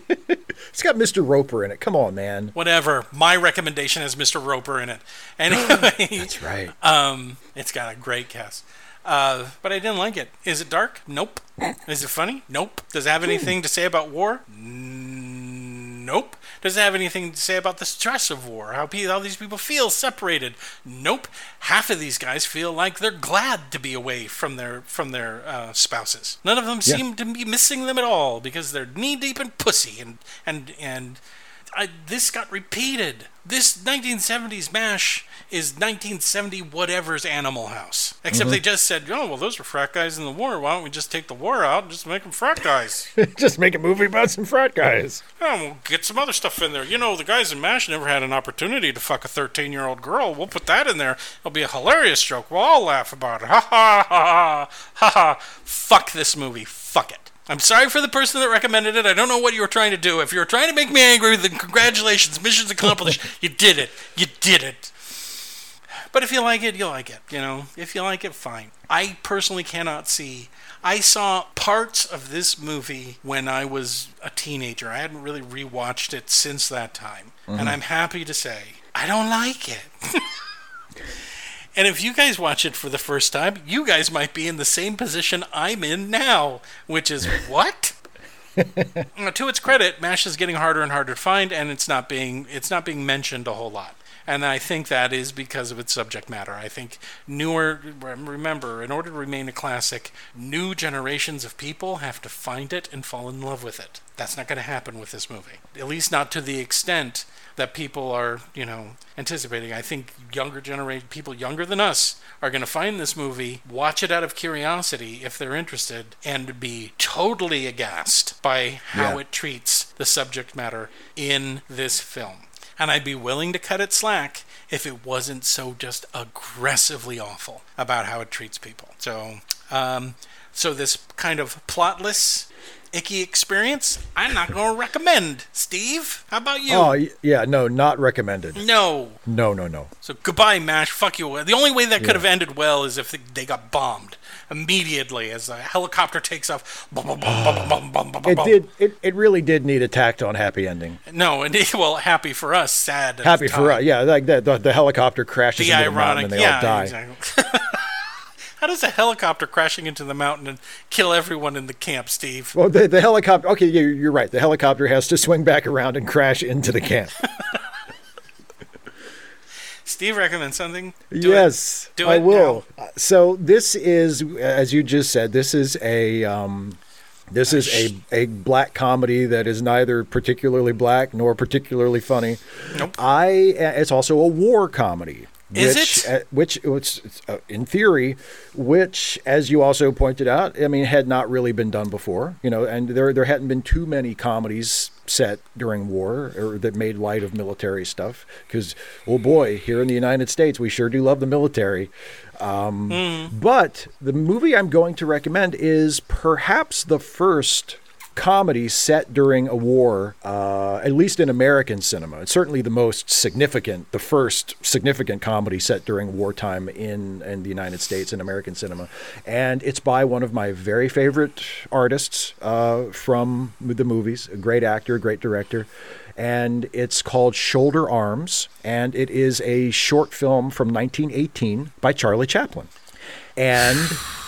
It's got Mr. Roper in it. Come on, man. Whatever. My recommendation has Mr. Roper in it. Anyway, That's right. um, it's got a great cast. Uh, but I didn't like it. Is it dark? Nope. Is it funny? Nope. Does it have anything to say about war? Nope. Does it have anything to say about the stress of war? How, pe- how these people feel separated? Nope. Half of these guys feel like they're glad to be away from their from their uh, spouses. None of them Yeah. seem to be missing them at all because they're knee deep in pussy and and and I, this got repeated. This 1970s mash is 1970 whatever's Animal House. Except mm-hmm. they just said, oh, well, those were frat guys in the war. Why don't we just take the war out and just make them frat guys? Just make a movie about some frat guys. Oh, we'll get some other stuff in there. You know, the guys in MASH never had an opportunity to fuck a 13 year old girl. We'll put that in there. It'll be a hilarious joke. We'll all laugh about it. Ha ha ha ha ha ha. Fuck this movie. Fuck it. I'm sorry for the person that recommended it. I don't know what you were trying to do. If you were trying to make me angry, then congratulations. Mission's accomplished. you did it. You did it. But if you like it, you like it. You know, if you like it, fine. I personally cannot see. I saw parts of this movie when I was a teenager. I hadn't really rewatched it since that time. And mm-hmm. I'm happy to say, I don't like it. and if you guys watch it for the first time, you guys might be in the same position I'm in now, which is what? To its credit, Mash is getting harder and harder to find, and it's not being it's not being mentioned a whole lot. And I think that is because of its subject matter. I think newer, remember, in order to remain a classic, new generations of people have to find it and fall in love with it. That's not going to happen with this movie. At least not to the extent that people are, you know, anticipating. I think younger generation, people younger than us, are going to find this movie, watch it out of curiosity if they're interested, and be totally aghast by how Yeah. it treats the subject matter in this film. And I'd be willing to cut it slack if it wasn't so just aggressively awful about how it treats people. So, um, so this kind of plotless, icky experience, I'm not going to recommend. Steve, how about you? Oh yeah, no, not recommended. no. No, no, no. So goodbye, Mash. Fuck you. The only way that could Yeah. have ended well is if they got bombed immediately as the helicopter takes off. It did. It, it really did need a tacked on happy ending. No, and well, happy for us, sad. Happy for us, yeah. Like that, the, the helicopter crashes The into the mountain and they yeah, all die. exactly. How does a helicopter crashing into the mountain and kill everyone in the camp, Steve? Well, the, the helicopter. Okay, yeah, you're right. The helicopter has to swing back around and crash into the camp. Steve recommends something. Do it. yes, Do I it will. Uh, So this is, as you just said, this is a um, this is a a black comedy that is neither particularly black nor particularly funny. Nope. I. It's also a war comedy. Is which, it? uh, which it's, uh, in theory, which, as you also pointed out, I mean, had not really been done before. You know, and there there hadn't been too many comedies set during war or that made light of military stuff. Because, oh boy, here in the United States, we sure do love the military. Um, But the movie I'm going to recommend is perhaps the first comedy set during a war, uh, at least in American cinema. It's certainly the most significant, the first significant comedy set during wartime in, in the United States in American cinema. And it's by one of my very favorite artists uh, from the movies, a great actor, a great director. And it's called Shoulder Arms, and it is a short film from 1918 by Charlie Chaplin. And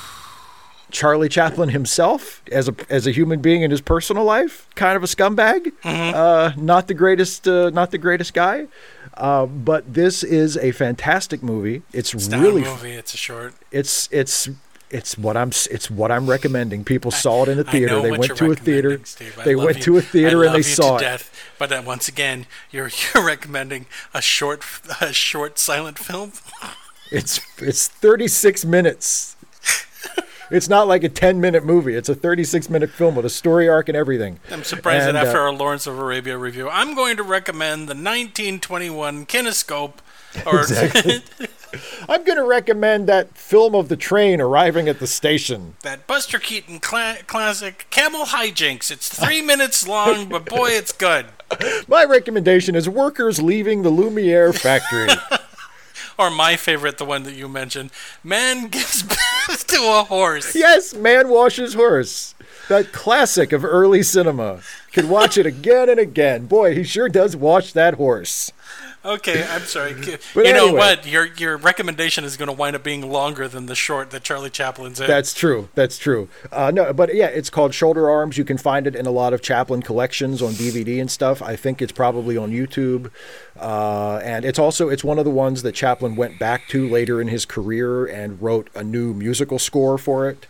Charlie Chaplin himself, as a as a human being in his personal life, kind of a scumbag. Uh, not the greatest, uh, not the greatest guy. Uh, but this is a fantastic movie. It's, It's not really, a movie. It's a short. it's it's it's what I'm it's what I'm recommending. People saw it in a I theater. They went to a theater. They went you. to a theater and they saw it. Death. But uh, once again, you're you're recommending a short a short silent film. It's it's 36 minutes. It's not like a 10 minute movie. It's a 36 minute film with a story arc and everything. I'm surprised And, that after uh, our Lawrence of Arabia review, I'm going to recommend the 1921 Kinescope. Or I'm going to recommend that film of the train arriving at the station. that Buster Keaton cla- classic Camel Hijinks. It's three minutes long, but boy, it's good. My recommendation is Workers Leaving the Lumiere Factory. Or my favorite, the one that you mentioned, Man gives birth to a horse. yes, Man Washes Horse. That classic of early cinema. Could watch it again and again. Boy, he sure does wash that horse. Okay, I'm sorry. But you know anyway. what? Your your recommendation is going to wind up being longer than the short that Charlie Chaplin's in. That's true. That's true. Uh, no, but yeah, it's called Shoulder Arms. You can find it in a lot of Chaplin collections on DVD and stuff. I think it's probably on YouTube, uh, and it's also it's one of the ones that Chaplin went back to later in his career and wrote a new musical score for it.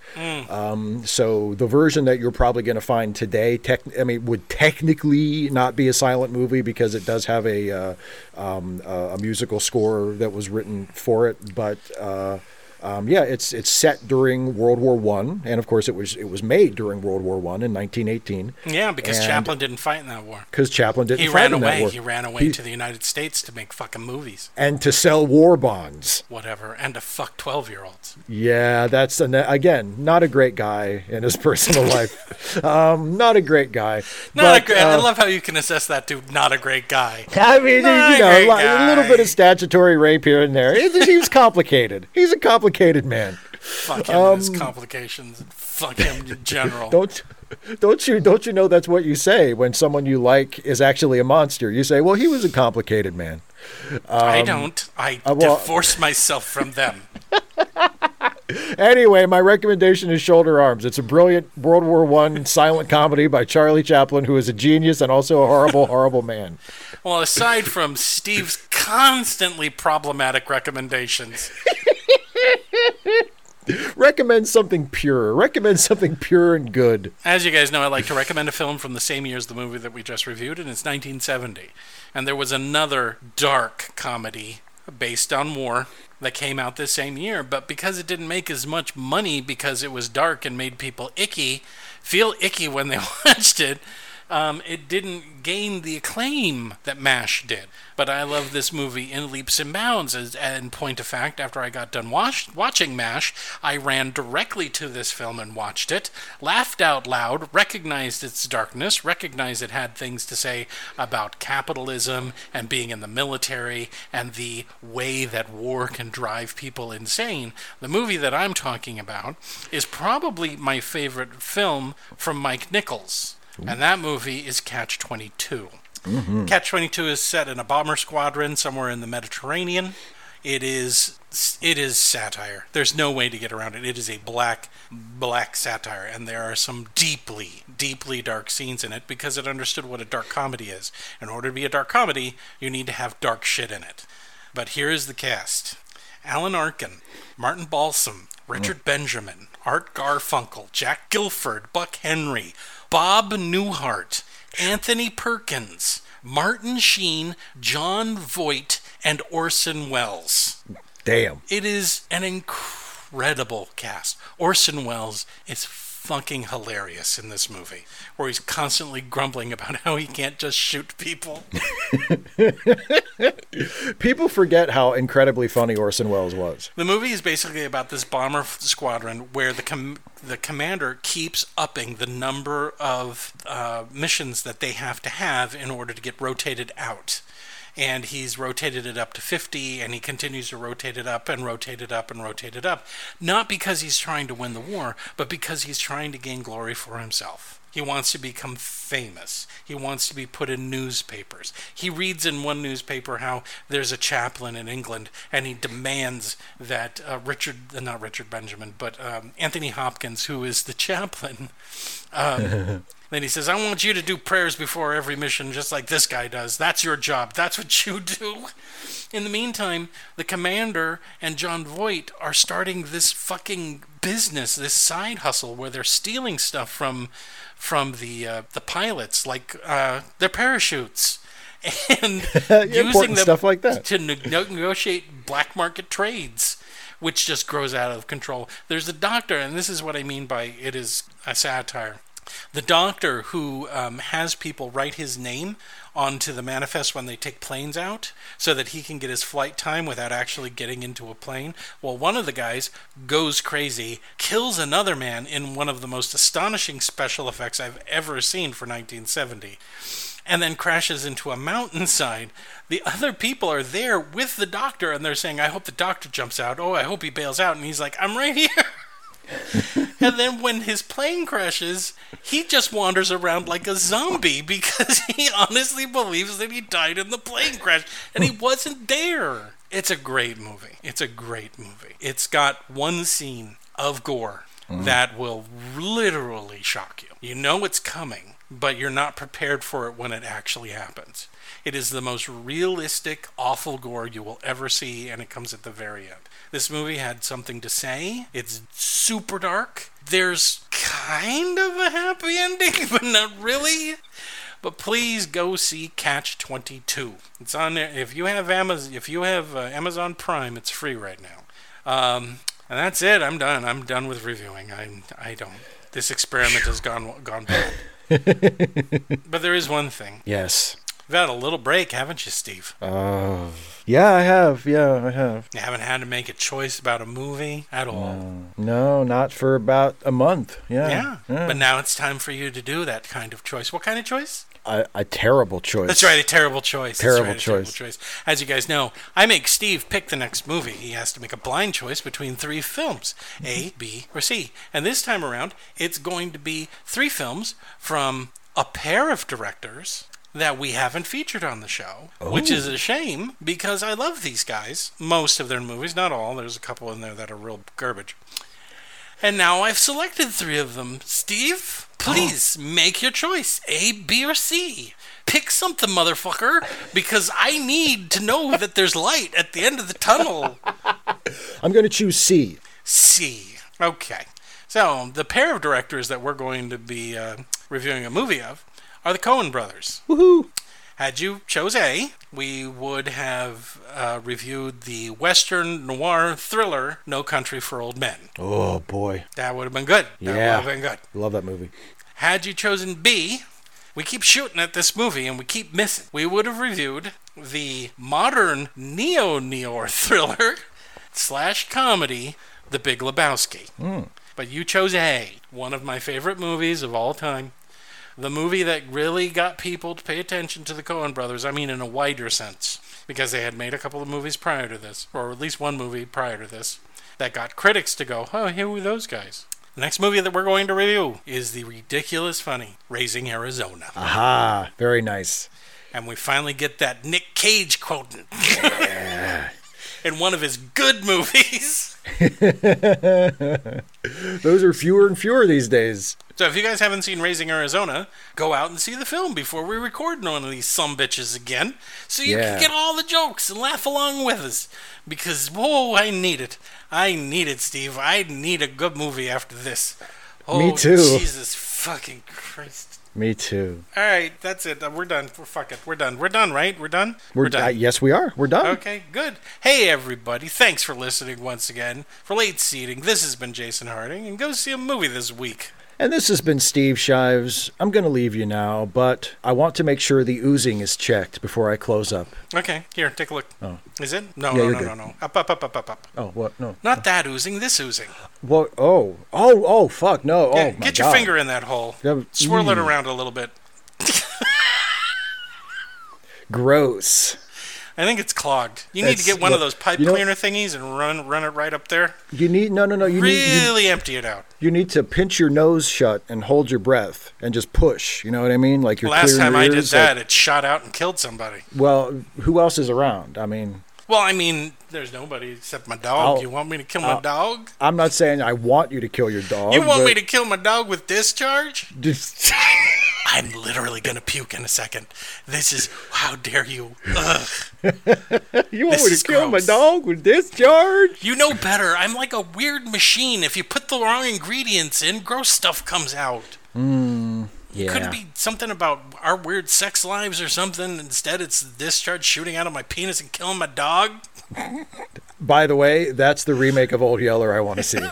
Um, so the version that you're probably going to find today, tech, I mean, would technically not be a silent movie because it does have a uh, um, a a musical score that was written for it, but. Um, yeah, it's it's set during World War One, and of course it was it was made during World War One in 1918 yeah, because and- Chaplin didn't fight in that war. because Chaplin didn't He fight ran in that away. war. He ran away He- to the United States to make fucking movies, and to sell war bonds. whatever, and to fuck twelve year olds. Yeah, that's an, again not a great guy in his personal life. Um, not a great guy. Not but, a great. I uh, love how you can assess that dude. Not a great guy. I mean, Not you a know, like, a little bit of statutory rape here and there. It- He's complicated. He's a complicated man. Fuck him and his complications. And fuck him in general. Um, Don't don't you don't you know that's what you say when someone you like is actually a monster? You say, "Well, he was a complicated man." I don't. I uh, well- divorce myself from them. Anyway, my recommendation is Shoulder Arms. It's a brilliant World War One silent comedy by Charlie Chaplin, who is a genius and also a horrible, horrible man. Well, aside from Steve's constantly problematic recommendations, Recommend something pure. Recommend something pure and good. as you guys know, I like to recommend a film from the same year as the movie that we just reviewed, and it's 1970. And there was another dark comedy based on war that came out this same year, but because it didn't make as much money because it was dark and made people icky, feel icky when they watched it, um, it didn't gain the acclaim that MASH did. But I love this movie in leaps and bounds. As, and point of fact, after I got done watch, watching MASH, I ran directly to this film and watched it, laughed out loud, recognized its darkness, recognized it had things to say about capitalism and being in the military and the way that war can drive people insane. The movie that I'm talking about is probably my favorite film from Mike Nichols. And that movie is Catch 22. Mm-hmm. Catch 22 is set in a bomber squadron somewhere in the Mediterranean. It is it is satire. There's no way to get around it. It is a black black satire and there are some deeply deeply dark scenes in it because it understood what a dark comedy is. In order to be a dark comedy, you need to have dark shit in it. But here is the cast. Alan Arkin, Martin Balsam, Richard mm. Benjamin, Art Garfunkel, Jack Gilford, Buck Henry, Bob Newhart, Anthony Perkins, Martin Sheen, Jon Voight, and Orson Welles. Damn. It is an incredible cast. Orson Welles is fucking hilarious in this movie, where he's constantly grumbling about how he can't just shoot people. People forget how incredibly funny Orson Welles was. The movie is basically about this bomber squadron where the com- the commander keeps upping the number of uh, missions that they have to have in order to get rotated out. And he's rotated it up to 50, and he continues to rotate it up and rotate it up and rotate it up. Not because he's trying to win the war, but because he's trying to gain glory for himself. He wants to become famous. He wants to be put in newspapers. He reads in one newspaper how there's a chaplain in England, and he demands that uh, Richard, uh, not Richard Benjamin, but um, Anthony Hopkins, who is the chaplain, um, then he says, I want you to do prayers before every mission, just like this guy does. That's your job. That's what you do. In the meantime, the commander and Jon Voight are starting this fucking business, this side hustle, where they're stealing stuff from from the uh, the pilots, like uh, their parachutes, and using them stuff like that. to ne- negotiate black market trades, which just grows out of control. There's a doctor, and this is what I mean by it is a satire. The doctor who um, has people write his name onto the manifest when they take planes out so that he can get his flight time without actually getting into a plane. Well, one of the guys goes crazy, kills another man in one of the most astonishing special effects I've ever seen for 1970 and then crashes into a mountainside. The other people are there with the doctor and they're saying, I hope the doctor jumps out. Oh, I hope he bails out. And he's like, I'm right here. and then when his plane crashes, he just wanders around like a zombie because he honestly believes that he died in the plane crash and he wasn't there. It's a great movie. It's a great movie. It's got one scene of gore mm-hmm. that will literally shock you. You know it's coming, but you're not prepared for it when it actually happens. It is the most realistic, awful gore you will ever see, and it comes at the very end. This movie had something to say. It's super dark. There's kind of a happy ending, but not really. But please go see Catch 22. It's on there. If you have Amazon, if you have uh, Amazon Prime, it's free right now. Um, and that's it. I'm done. I'm done with reviewing. I I don't. This experiment has gone gone bad. but there is one thing. Yes. You've had a little break, haven't you, Steve? Uh, yeah, I have. Yeah, I have. You haven't had to make a choice about a movie at all. No, not for about a month. Yeah. Yeah. But now it's time for you to do that kind of choice. What kind of choice? a, a terrible choice. That's right, a terrible choice. Terrible right, a terrible choice. choice. As you guys know, I make Steve pick the next movie. He has to make a blind choice between three films A, B, or C. And this time around, it's going to be three films from a pair of directors that we haven't featured on the show, which is a shame because I love these guys. Most of their movies, not all. There's a couple in there that are real garbage. And now I've selected three of them. Steve, please make your choice A, B, or C. Pick something, motherfucker, because I need to know that there's light at the end of the tunnel. I'm going to choose C. C. Okay. So, the pair of directors that we're going to be uh, reviewing a movie of are the Coen brothers. Woohoo! Had you chose A, we would have uh, reviewed the Western noir thriller No Country for Old Men. Oh boy, That would have been good. That would Yeah. have been good. love that movie. Had you chosen B, we keep shooting at this movie and we keep missing. We would have reviewed the modern neo noir thriller slash comedy, The Big Lebowski. But you chose A, one of my favorite movies of all time. The movie that really got people to pay attention to the Coen brothers, I mean, in a wider sense, because they had made a couple of movies prior to this, or at least one movie prior to this, that got critics to go, oh, who are those guys? The next movie that we're going to review is the ridiculous funny Raising Arizona. Aha, very nice. And we finally get that Nick Cage quote in one of his good movies. Those are fewer and fewer these days. So if you guys haven't seen Raising Arizona, go out and see the film before we record one of these some bitches again, so you Yeah. can get all the jokes and laugh along with us. Because whoa, I need it. I need it, Steve. I need a good movie after this. Oh, Me too. Jesus fucking Christ. Me too. All right, that's it. We're done. We're fuck it. We're done. We're done, right? We're done. We're, done. uh, yes, we are. We're done. Okay, good. Hey, everybody. Thanks for listening once again. For late seating, this has been Jason Harding, and go see a movie this week. And this has been Steve Shives. I'm going to leave you now, but I want to make sure the oozing is checked before I close up. Okay, here, take a look. Oh. Is it? No, Yeah, no, no, good. no, no. Up, up, up, up, up, up. Oh, what? No. Not that oozing, this oozing. What? Oh, oh, oh, fuck, no. Get, oh, my God. get your God. finger in that hole. Yeah, Swirl it mm. around a little bit. Gross. I think it's clogged. You need to get one of those pipe you know- cleaner thingies and run run it right up there. You need, no, no, no. You need, you, really empty it out. you need to pinch your nose shut and hold your breath and just push. You know what I mean? Like you're Last time your I did ears, like- that, it shot out and killed somebody. well, who else is around? I mean, Well, I mean, there's nobody except my dog. I'll- you want me to kill my I'll- dog? I'm not saying I want you to kill your dog. You want me to kill my dog with discharge? Just, I'm literally gonna puke in a second. This is how dare you? Ugh. you want This me to kill my dog with discharge? You know better. I'm like a weird machine. If you put the wrong ingredients in, gross stuff comes out. Hmm. Yeah. Could it be something about our weird sex lives or something? Instead, it's the discharge shooting out of my penis and killing my dog. By the way, that's the remake of Old Yeller I want to see.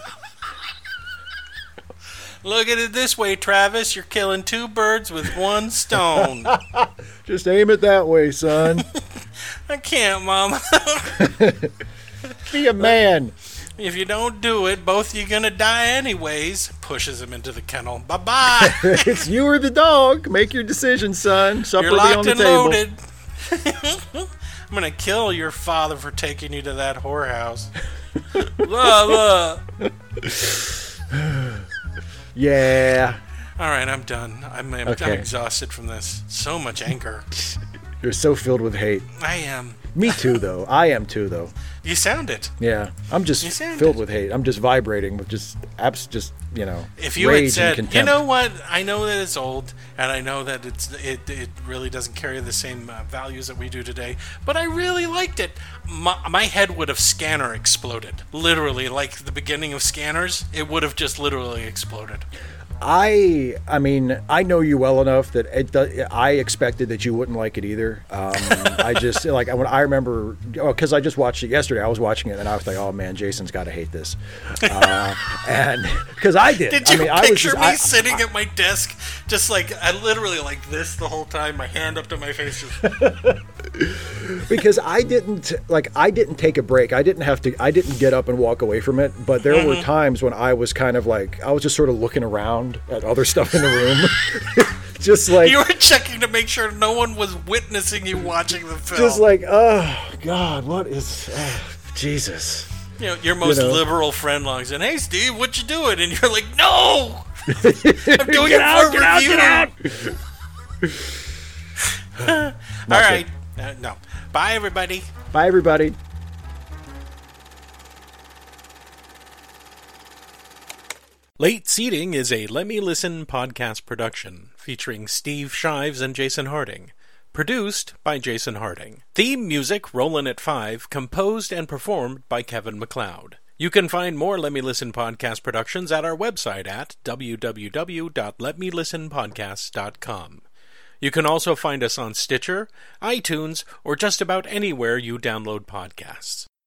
Look at it this way, Travis. You're killing two birds with one stone. Just aim it that way, son. I can't, Mama. Be a man. If you don't do it, both you're gonna die anyways. Pushes him into the kennel. Bye bye. it's you or the dog. Make your decision, son. Supper You're be on locked the and table. loaded. I'm gonna kill your father for taking you to that whorehouse. la, la. Yeah. All right, I'm done. I'm, I'm, I'm exhausted from this. So much anger. You're so filled with hate. I am. Me too, though. I am too, though. You sound it. Yeah, I'm just filled it. with hate. I'm just vibrating with just abs, just you know, If you rage had said, you know what, I know that it's old, and I know that it's it, it really doesn't carry the same uh, values that we do today, but I really liked it. My, my head would have scanner exploded, literally, like the beginning of scanners. It would have just literally exploded. I, I mean, I know you well enough that it, do- I expected that you wouldn't like it either. Um, I just like when I remember because I just watched it yesterday. I was watching it and I was like, oh man, Jason's got to hate this, uh, and because I did. Did you I mean, I was picture just, me I- sitting at my desk, just like I literally like this the whole time, my hand up to my face, just because I didn't like I didn't take a break. I didn't have to. I didn't get up and walk away from it. But there Mm-hmm. were times when I was kind of like I was just sort of looking around at other stuff in the room, just like you were checking to make sure no one was witnessing you watching the film. just like oh God, what is oh, Jesus? You know, your most know. liberal friend logs in, "Hey, Steve, what you doing?" And you're like, "No, I'm doing it out, for get out, review." get out! All right, uh, no. Bye, everybody. Bye, everybody. Late Seating is a Let Me Listen podcast production featuring Steve Shives and Jason Harding. Produced by Jason Harding. Theme music Rollin' at Five, composed and performed by Kevin MacLeod. You can find more Let Me Listen podcast productions at our website at www.letmelistenpodcast.com. You can also find us on Stitcher, iTunes, or just about anywhere you download podcasts.